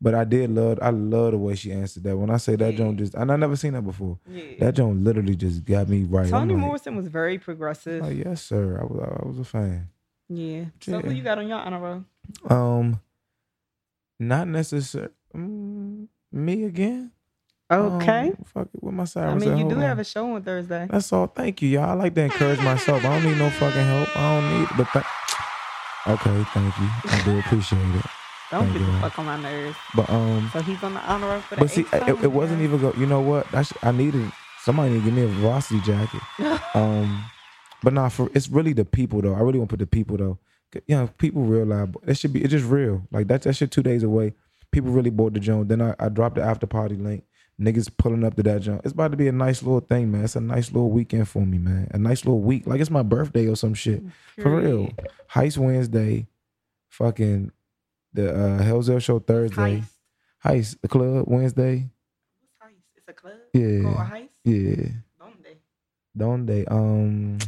But I did love. I love the way she answered that. When I say that Yeah. joint just, and I never seen that before. Yeah. That joint literally just got me right. Toni like, Morrison was very progressive. Oh yes, sir. I was. I was a fan. yeah. So who you got on your honor roll? Um, not necessary. Mm, me again. Okay. Um, fuck it. With my side. I mean, you do have a show on Thursday. That's all. Thank you, y'all. I like to encourage myself. I don't need no fucking help. I don't need. But th- okay, thank you. I do appreciate it. Don't Thank get the fuck on my nerves. But um, So he's on the honor roll for the but see, it, it wasn't even go. You know what? I, sh- I needed somebody to give me a velocity jacket. Um, but nah, for it's really the people though. I really want to put the people though. You know, people realize it should be. It's just real. Like that's that shit. Two days away. People really bought the joint. Then I, I dropped the after party link. Niggas pulling up to that joint. It's about to be a nice little thing, man. It's a nice little weekend for me, man. A nice little week. Like it's my birthday or some shit. For real. Heist Wednesday. Fucking the uh Hell's Hell show Thursday. Heist. Heist the club Wednesday. What's heist? It's a club. Yeah. Called heist. Yeah. Donde? Don't they? Um,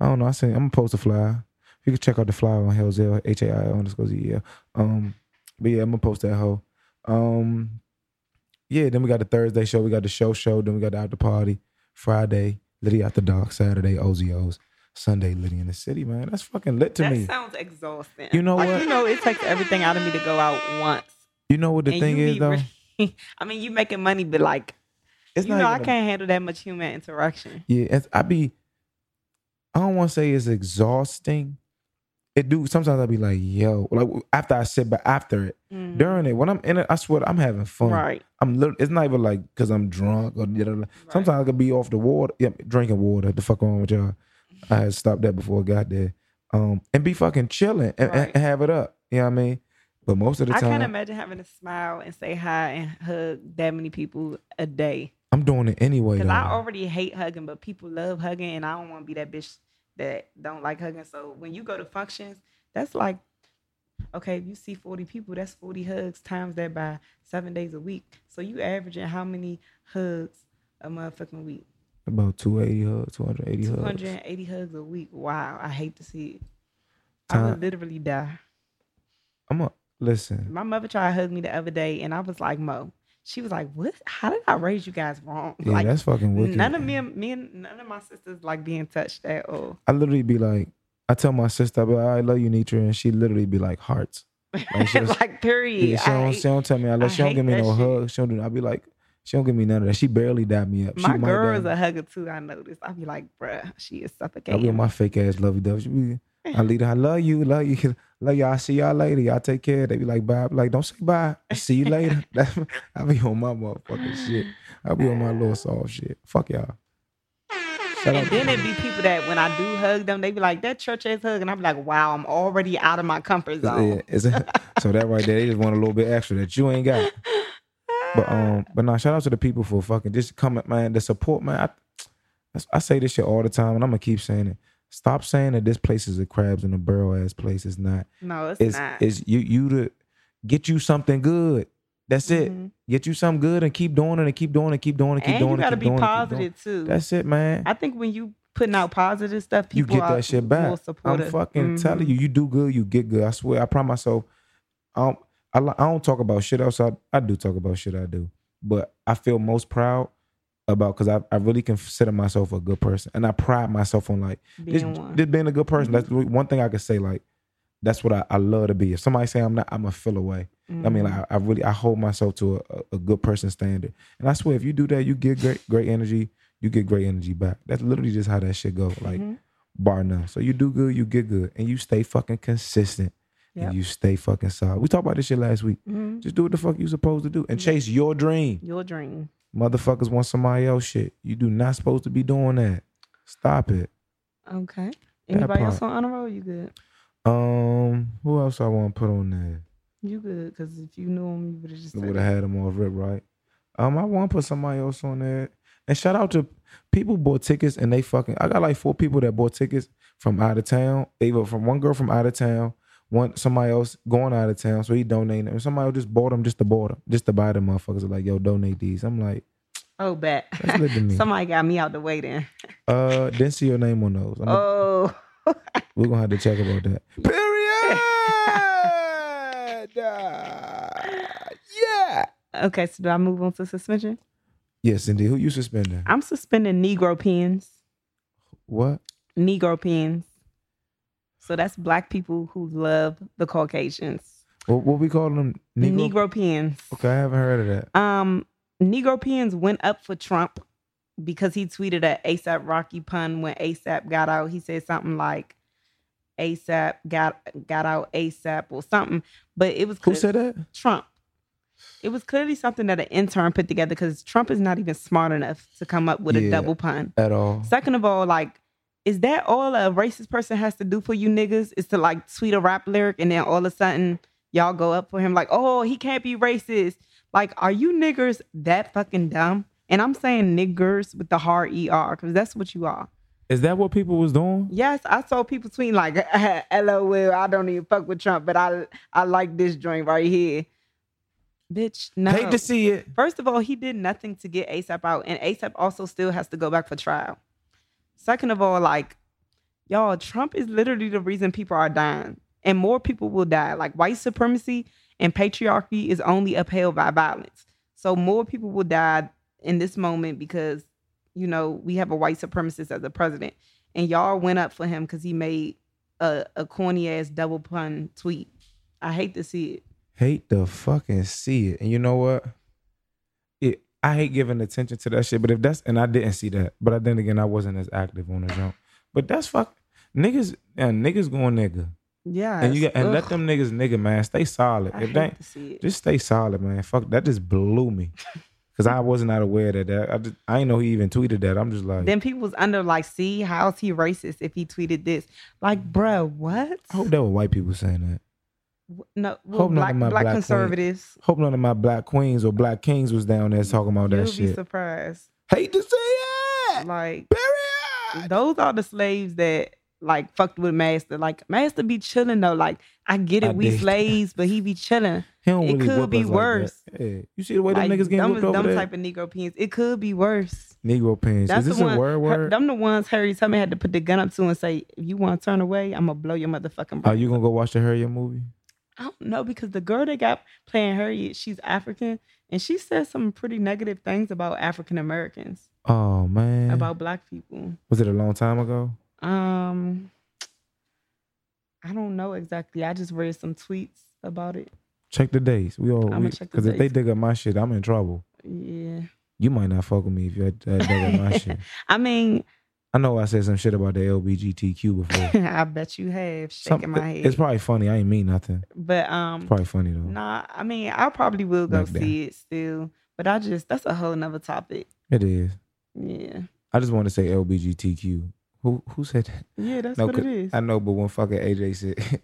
I don't know. I seen. I'm gonna post a flyer. You can check out the flyer on Hell's Hill, H A I underscore Z E L. Um, but yeah, I'm gonna post that hoe. Um, yeah. Then we got the Thursday show. We got the show show. Then we got the after party. Friday, Liddy after dark. Saturday, OZOs. Sunday, Liddy in the city. Man, that's fucking lit to that me. That sounds exhausting. You know like, what? You know, it takes everything out of me to go out once. You know what the and thing is though? re- I mean, you making money, but like, It's you not know, I even can't handle that much human interaction. Yeah, it's, I be. I don't want to say it's exhausting. It do sometimes I'll be like, yo, like after I sit back after it. Mhm. during it when I'm in it, I swear I'm having fun. Right. I'm literally, it's not even like because I'm drunk or da, da, da. sometimes I could be off the water, yeah, drinking water. The fuck on with y'all? I had stopped that before I got there, um, and be fucking chilling and, and- Right. and have it up. You know what I mean? But most of the time, I can't imagine having to smile and say hi and hug that many people a day. I'm doing it anyway. Because I already hate hugging, but people love hugging, and I don't want to be that bitch that don't like hugging. So when you go to functions, that's like, okay, if you see 40 people, that's 40 hugs times that by seven days a week. So you averaging how many hugs a motherfucking week? About 280 hugs, 280 hugs. 280 hugs a week. Wow, I hate to see it. I would literally die. I'm a listen. My mother tried to hug me the other day, and I was like, Mo. She was like, "What? How did I raise you guys wrong? Yeah, like, that's fucking wicked. none of me, and me, and none of my sisters like being touched at all. I literally be like, I tell my sister, I be like, I love you, Nitra, and she literally be like hearts. Like, she was- like period. Yeah, she I don't, hate- she don't tell me I love. I She don't give me no shit. hug. She don't do. I be like, she don't give me none of that. She barely dab me up. She my girl is a hugger too. I noticed. I be like, bruh, she is suffocating. I be my fake ass lovey dovey. She be, I lead her. I love you, love you. Like y'all see y'all later. Y'all take care. They be like bye. Like don't say bye. See you later. I be on my motherfucking shit. I be on my little soft shit. Fuck y'all. Shout and then it be people that when I do hug them, they be like, that church ass hug. And I'm like, wow, I'm already out of my comfort zone. Yeah, so that right there, they just want a little bit extra that you ain't got. But um, but now shout out to the people for fucking just coming, man. The support, man. I, I say this shit all the time, and I'm gonna keep saying it. Stop saying that this place is a crabs in a barrel ass place. It's not. No, it's, it's not. It's you you to get you something good. That's it. Mm-hmm. Get you something good and keep doing it and keep doing it, and keep doing it, and keep and doing it. And you gotta be doing positive it, too. That's it, man. I think when you putting out positive stuff, people you get that shit back. I'm fucking mm-hmm. telling you, you do good, you get good. I swear, I promise myself. I don't, I, I don't talk about shit else. I, I do talk about shit I do, but I feel most proud about because I, I really consider myself a good person, and I pride myself on like being just, just being a good person. Mm-hmm. That's one thing I could say. Like that's what I, I love to be. If somebody say I'm not, I'm a feel away. Mm-hmm. I mean, like I, I, really I hold myself to a, a, good person standard, and I swear if you do that, you get great great energy. You get great energy back. That's literally just how that shit go. Like mm-hmm. bar none. So you do good, you get good, and you stay fucking consistent. Yep. And you stay fucking solid. We talked about this shit last week. Mm-hmm. Just do what the fuck you supposed to do and chase your dream. Your dream. Motherfuckers want somebody else shit. You do not supposed to be doing that. Stop it. Okay. Anybody else on honor roll? You good? Um, who else I want to put on there? You good? Because if you knew him, you would have just would have had him off rip right. Um, I want to put somebody else on there. And shout out to people bought tickets and they fucking. I got like four people that bought tickets from out of town. They were from one girl from out of town, one somebody else going out of town, so he donated them. Somebody just bought them just to buy them, just to buy them motherfuckers. Like yo, donate these. I'm like, oh, bet. Somebody got me out the way then. uh, didn't see your name on those. I'm oh. A, we're gonna have to check about that. Period Yeah. Okay, so do I move on to suspension? Yes, indeed. Who you suspending? I'm suspending Negro pens. What? Negro pens. So that's black people who love the Caucasians. What, what we call them? Negro? Negro pens. Okay, I haven't heard of that. Um, Negro pens went up for Trump because he tweeted a ASAP Rocky pun when ASAP got out. He said something like ASAP got got out ASAP or something. But it was who said that? Trump. It was clearly something that an intern put together because Trump is not even smart enough to come up with yeah, a double pun at all. Second of all, like, is that all a racist person has to do for you niggas? Is to like tweet a rap lyric and then all of a sudden y'all go up for him like, oh, he can't be racist. Like, are you niggers that fucking dumb? And I'm saying niggers with the hard ER because that's what you are. Is that what people was doing? Yes, I saw people tweeting like, "LOL, I don't even fuck with Trump, but I I like this joint right here." Bitch, no. Hate to see it. First of all, he did nothing to get ASAP out, and ASAP also still has to go back for trial. Second of all, like, y'all, Trump is literally the reason people are dying, and more people will die. Like, white supremacy and patriarchy is only upheld by violence. So more people will die in this moment because, you know, we have a white supremacist as a president, and y'all went up for him because he made a, a corny ass double pun tweet. I hate to see it hate to fucking see it. And you know what? I hate giving attention to that shit. But if that's and I didn't see that. But then again, I wasn't as active on the jump. But that's fuck niggas and niggas going nigga. Yeah. And you got and Ugh. let them niggas nigga man stay solid. I if they just stay solid, man. Fuck that just blew me. Cause I was not out aware that that I just I didn't know he even tweeted that. I'm just like then people was under like, see, how's he racist if he tweeted this? Like, bruh, what? I hope that were white people saying that no, hope black, black, black conservatives. Queen, hope none of my black queens or black kings was down there talking about You'll that shit. Surprised. Hate to say it. Like period. Those are the slaves that like fucked with Master. Like Master be chilling though. Like I get it, I we did. slaves, but he be chilling. He don't it really could be worse. Like hey, you see the way like, them niggas getting them, whipped over them type of Negro pins. It could be worse. Negro pins. That's Is this one, a word word? them the ones Harry Tubman had to put the gun up to and say, if you want to turn away, I'm gonna blow your motherfucking brain. Are you gonna go watch the Harriet movie? I don't know because the girl that got playing Harriet, she's African, and she said some pretty negative things about African Americans. Oh man, about black people. Was it a long time ago? Um, I don't know exactly. I just read some tweets about it. Check the dates. We all because if they dig up my shit, I'm in trouble. Yeah. You might not fuck with me if you dig up my shit. I mean, I know I said some shit about the LBGTQ before. I bet you have Some- shaking my head. It's probably funny. I ain't mean nothing. but um, It's probably funny though. nah. I mean, I probably will go Back see it still. But I just that's a whole nother topic. It is. Yeah, I just want to say LBGTQ. Who who said that? yeah, that's No, what it is. I know, but when fucking AJ said,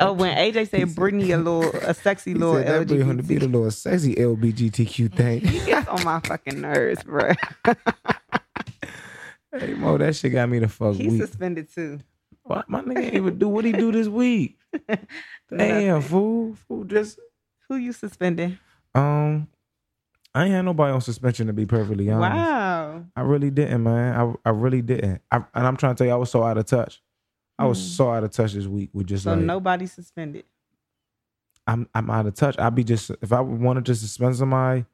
oh, when AJ said Brittany a little a sexy little said that him to be the little sexy LBGTQ thing. he gets on my fucking nerves, bro. Hey Mo, that shit got me the fuck weak. suspended too. What my nigga ain't even do what he do this week. Damn, fool, fool, just Who you suspending? um, I ain't had nobody on suspension to be perfectly honest. Wow. I really didn't, man. I I really didn't. I, and I'm trying to tell you, I was so out of touch. I was Hmm. so out of touch this week with just So like nobody suspended. I'm I'm out of touch. I'd be just if I wanted to suspend somebody.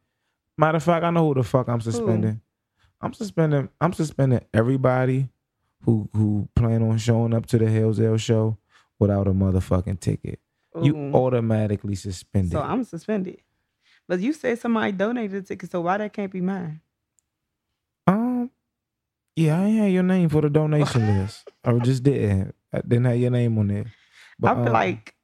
Matter of fact, I know who the fuck I'm suspending. I'm suspending. I'm suspending everybody who who plan on showing up to the Hell's show without a motherfucking ticket. You automatically suspended. So I'm suspended. But you said somebody donated a ticket, so why that can't be mine? um, yeah, I had your name for the donation list. I just didn't. I didn't have your name on there. But, I feel um, like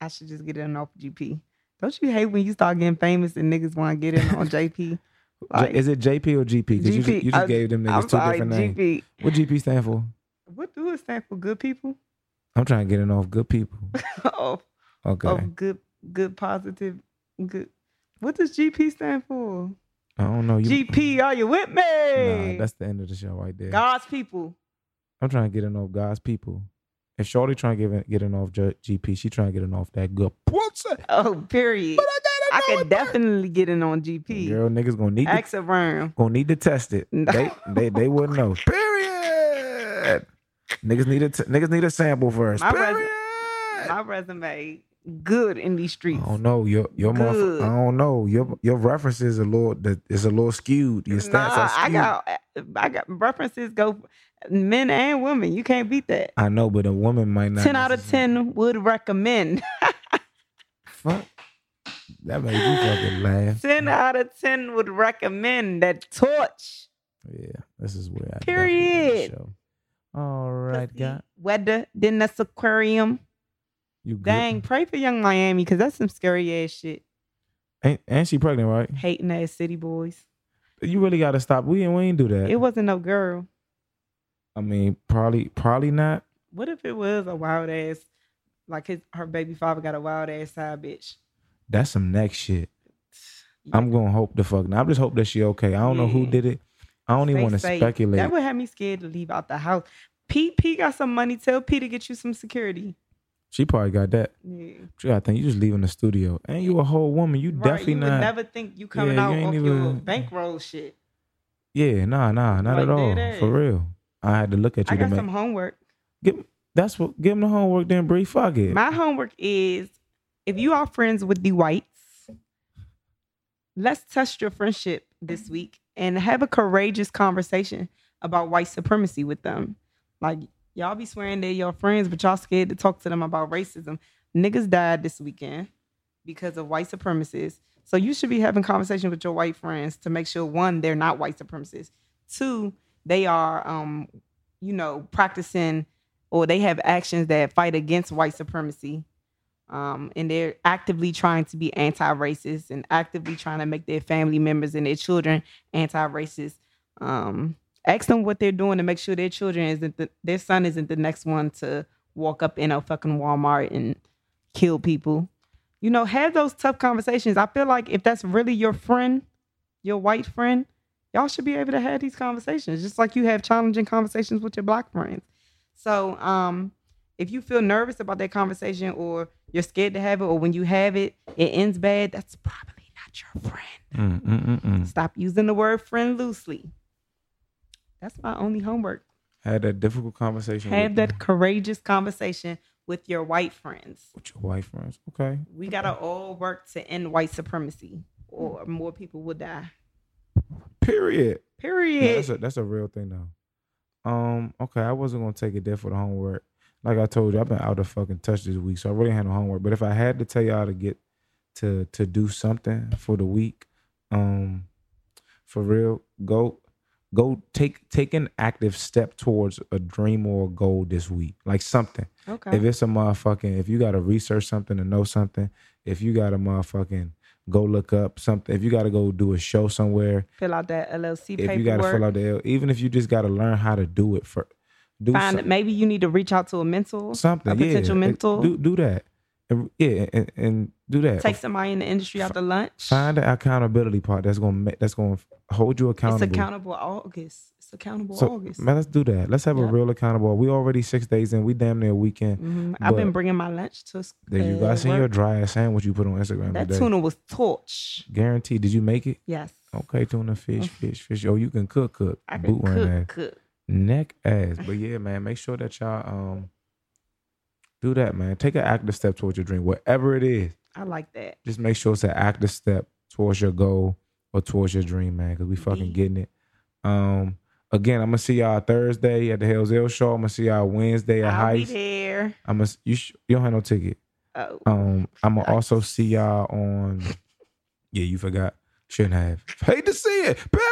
I should just get in off GP. Don't you hate when you start getting famous and niggas want to get in on JP? J- Like, is it JP or GP? Because you, just- you just I- gave them niggas I'm two sorry, different names. GP. What GP stand for? What do it stand for? Good people? I'm trying to get it off good people. oh, Okay. oh, good, good, positive, good. What does GP stand for? I don't know. You, GP, are you with me? Nah, that's the end of the show right there. God's people. I'm trying to get it off God's people. If Shorty trying to get it, get it off GP, she trying to get it off that good pussy. Oh, period. But I I know could it definitely get in on GP. Girl, niggas gonna need to, Ask around. gonna need to test it. No. They they they wouldn't know. Period. Niggas need a t- niggas need a sample first. My Period. res- My resume good in these streets. I streets. don't know your your motherf- I don't know your your references a little that is a little skewed. Your stats Nah, are skewed. I got I got references go men and women. You can't beat that. I know, but a woman might not. ten out of ten would recommend. Fuck. That made you fucking laugh. ten out of ten would recommend that torch. Yeah, this is where I Period. definitely end the show. All right, Pussy, guy. Weather, then that's aquarium. You good? Dang, pray for Yung Miami because that's some scary ass shit. Ain't, ain't she pregnant, right? Hating ass city boys. You really got to stop. We ain't we ain't do that. It wasn't no girl. I mean, probably probably not. What if it was a wild ass, like his her baby father got a wild ass side bitch? That's some next shit. I'm gonna hope the fuck. Now, I'm just hope that she okay. I don't know who did it. I don't even want to speculate. That would have me scared to leave out the house. Pete, Pete got some money. Tell Pete to get you some security. she probably got that. Yeah. Got think you just leaving the studio, and you a whole woman. You Right, definitely you not. never think you coming Yeah, out you off your bankroll shit. yeah, nah, nah, not Like at all. For real. I had to look at I you to got make. some homework. Give, that's what. Give him the homework, then. Bree, fuck it. My homework is if you are friends with the whites, let's test your friendship this week and have a courageous conversation about white supremacy with them. Like y'all be swearing they're your friends, but y'all scared to talk to them about racism. Niggas died this weekend because of white supremacists. So you should be having conversations with your white friends to make sure one, they're not white supremacists. Two, they are um, you know, practicing or they have actions that fight against white supremacy. Um, and they're actively trying to be anti-racist and actively trying to make their family members and their children anti-racist. Um, ask them what they're doing to make sure their children isn't the, their son isn't the next one to walk up in a fucking Walmart and kill people. You know, have those tough conversations. I feel like if that's really your friend, your white friend, y'all should be able to have these conversations, just like you have challenging conversations with your black friends. So, um, if you feel nervous about that conversation or you're scared to have it, or when you have it, it ends bad, that's probably not your friend. Mm, mm, mm, mm. Stop using the word friend loosely. That's my only homework. Had that difficult conversation. Have that courageous conversation with your white friends. with your white friends. Okay. We gotta all work to end white supremacy, or more people will die. Period. Yeah, Period. that's a that's a real thing though. Um, okay, I wasn't gonna take it there for the homework. Like I told you, I've been out of fucking touch this week, so I really had no homework. But if I had to tell y'all to get to to do something for the week, um, for real, go. go take take an active step towards a dream or a goal this week. Like something. Okay. If it's a motherfucking, if you gotta research something to know something, if you gotta motherfucking go look up something, if you gotta go do a show somewhere, fill out that LLC if paperwork. you gotta fill out the L, even if you just gotta learn how to do it for do Find some- maybe you need to reach out to a mental something, a potential yeah, mentor. Do do that, And- yeah, and, and do that. take somebody in the industry out to lunch. Find the accountability part that's gonna make that's gonna hold you accountable It's accountable. August. It's accountable So August. man, let's do that. Let's have a real accountable. We already six days in. We damn near a weekend. Mhm. I've been bringing my lunch to. s- There you go. uh, I seen your dry ass sandwich you put on Instagram That today. tuna was torch. Guaranteed. Did you make it? Yes, Okay, tuna, fish, fish, fish. Oh, you can cook, cook. I can Boot cook. Cook. Neck ass. But yeah, man, make sure that y'all um do that, man. Take an active step towards your dream, whatever it is. I like that. Just make sure it's an active step towards your goal or towards your dream, man. Because we fucking Indeed. getting it. Um, again, I'm gonna see y'all Thursday at the Hell's L show. I'm gonna see y'all Wednesday at I'll be there. I'm gonna you. Sh- you don't have no ticket. Oh, Um, I'm gonna also see y'all on. Yeah, you forgot. Shouldn't have. Hate to see it. Period.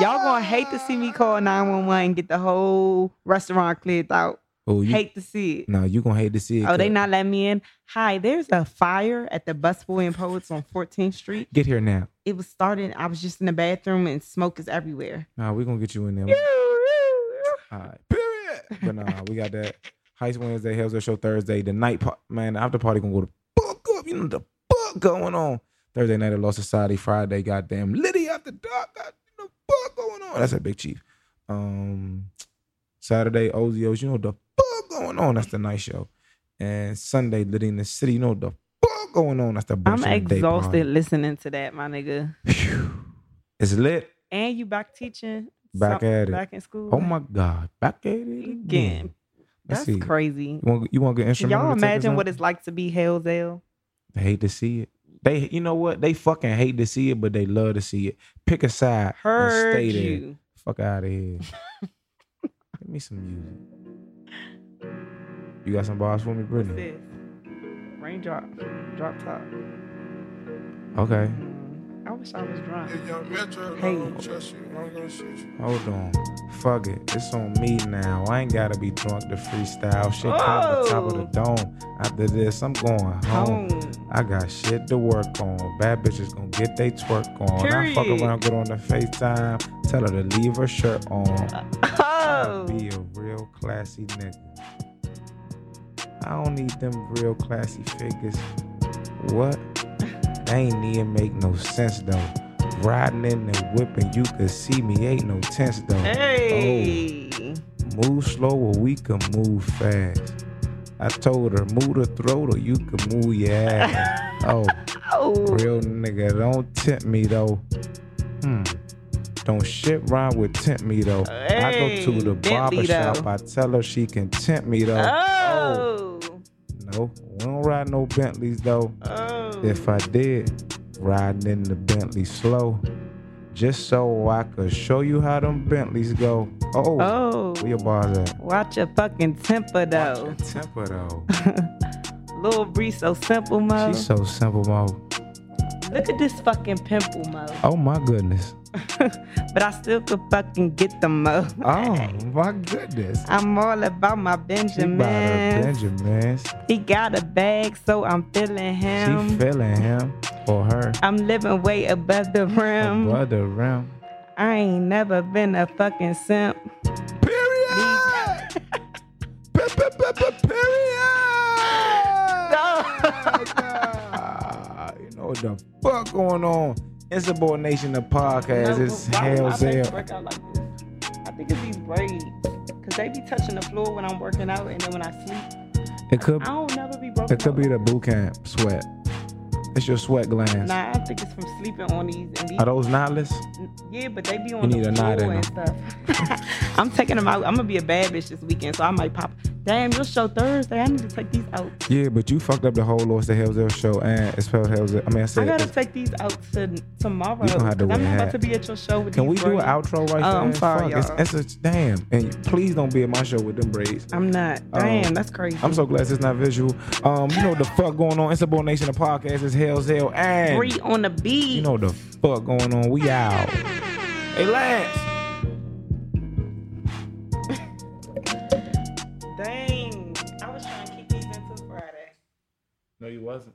Y'all gonna hate to see me call nine one one and get the whole restaurant cleared out. Oh, you. hate to see it. No, you gonna hate to see it. Oh, they not letting me in. Hi, there's a fire at the Busboy and Poets on 14th Street. Get here now. It was started. I was just in the bathroom and smoke is everywhere. Nah, we gonna get you in there. All right. Period. But nah, we got that. Heist Wednesday, Hell's Show Thursday. The night, par- man, the after party gonna go to fuck up. You know the fuck going on. Thursday night at Law Society. Friday, goddamn Liddy after dark. God, you know fuck going on. That's a big chief. Um, Saturday Ozios. You know the fuck going on. That's the night show. And Sunday Liddy in the city. You know the fuck going on. That's the I'm exhausted listening to that, my nigga. Phew. It's lit. And you back teaching? Back Some- at it. Back in school? Oh my god, back at it again. Again. That's crazy. You want you want to get Can instrumental? y'all to take us imagine what it's like to be Hell's L? They hate to see it. They, you know what? They fucking hate to see it, but they love to see it. Pick a side and Heard stay there. you. Fuck out of here. Give me some music. You got some bars for me, Brittany? this? Raindrop. Drop top. Okay. I wish I was drunk. Hey. Hey. Hold on. Fuck it. It's on me now. I ain't gotta be drunk to freestyle. Shit come to the top of the dome. After this, I'm going home. Home. I got shit to work on. Bad bitches gonna get they twerk on. I fuck Period. around, get on the FaceTime, tell her to leave her shirt on. Uh, I Oh. be a real classy nigga. I don't need them real classy figures. What? They ain't even make no sense though. Riding in the whip and you could see me, ain't no tense though. Hey. Move slow or we can move fast. I told her, move the throat or you can move your ass. oh, Oh. real nigga, don't tempt me though. Hmm. Don't shit rhyme with tempt me though. Hey, I go to the barber shop. I tell her she can tempt me though. Oh. No, we don't ride no Bentleys though. Oh. If I did, riding in the Bentley slow. Just so I could show you how them Bentleys go. Oh, Oh. where your bars at? Watch your fucking temper though. Watch your temper though. Lil Bree so simple, Mo. She's so simple, Mo. Look at this fucking pimple, Mo. Oh my goodness. but I still could fucking get them, Mo. Oh my goodness. I'm all about my Benjamin. She bought her Benjamins. Benjamins. He got a bag, so I'm feeling him. She feeling him or her. I'm living way above the rim. Above the rim. I ain't never been a fucking simp. The fuck going on? Insubordination the podcast. No, it's but why would my hell. like? I think it's these braids. Cause they be touching the floor when I'm working out, and then when I sleep, It could I don't never be broken. it could be the boot camp sweat. It's your sweat glands. Nah, I think it's from sleeping on these. And these Are those knotless? yeah, but they be on need the a knot floor in and stuff. I'm taking them out. I'm gonna be a bad bitch this weekend, so I might pop. Damn, your show Thursday. I need to take these out. Yeah, but you fucked up the whole Lost the Hell's Hell show and it's spelled Hell's Hell. I mean, I said I gotta take these out to tomorrow. You gonna have to I'm not about to be at your show with can we these do an outro right there? I'm sorry, y'all. It's, it's a damn. And please don't be at my show with them braids. I'm not. Um, Damn, that's crazy. I'm so glad it's not visual. Um, you know what the fuck going on? Insubordination, the podcast It's Hell's Hell, and Free on the beat. you know what the fuck going on. We out. Hey Lance, No, you wasn't.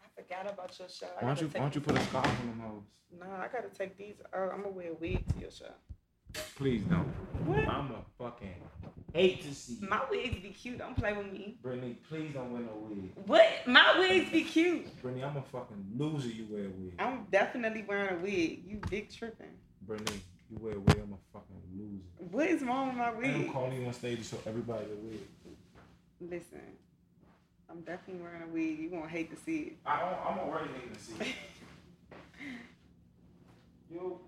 I forgot about your show. Why don't you? Why don't you put a scarf on them hoes? Nah, I gotta take these. Uh, oh, I'm gonna wear a wig to your show. Please don't. What? I'm a fucking hate to see. My wigs be cute. Don't play with me. Brittany, please don't wear no wig. What? My wigs be cute. Brittany, I'm a fucking loser. You wear a wig. I'm definitely wearing a wig. You big tripping. Brittany, you wear a wig. I'm a fucking loser. What is wrong with my wig? I'm calling you on stage to show everybody the wig. Listen, I'm definitely wearing a wig. You gonna hate to see it. I, don't I'm already hating to see it. Yo,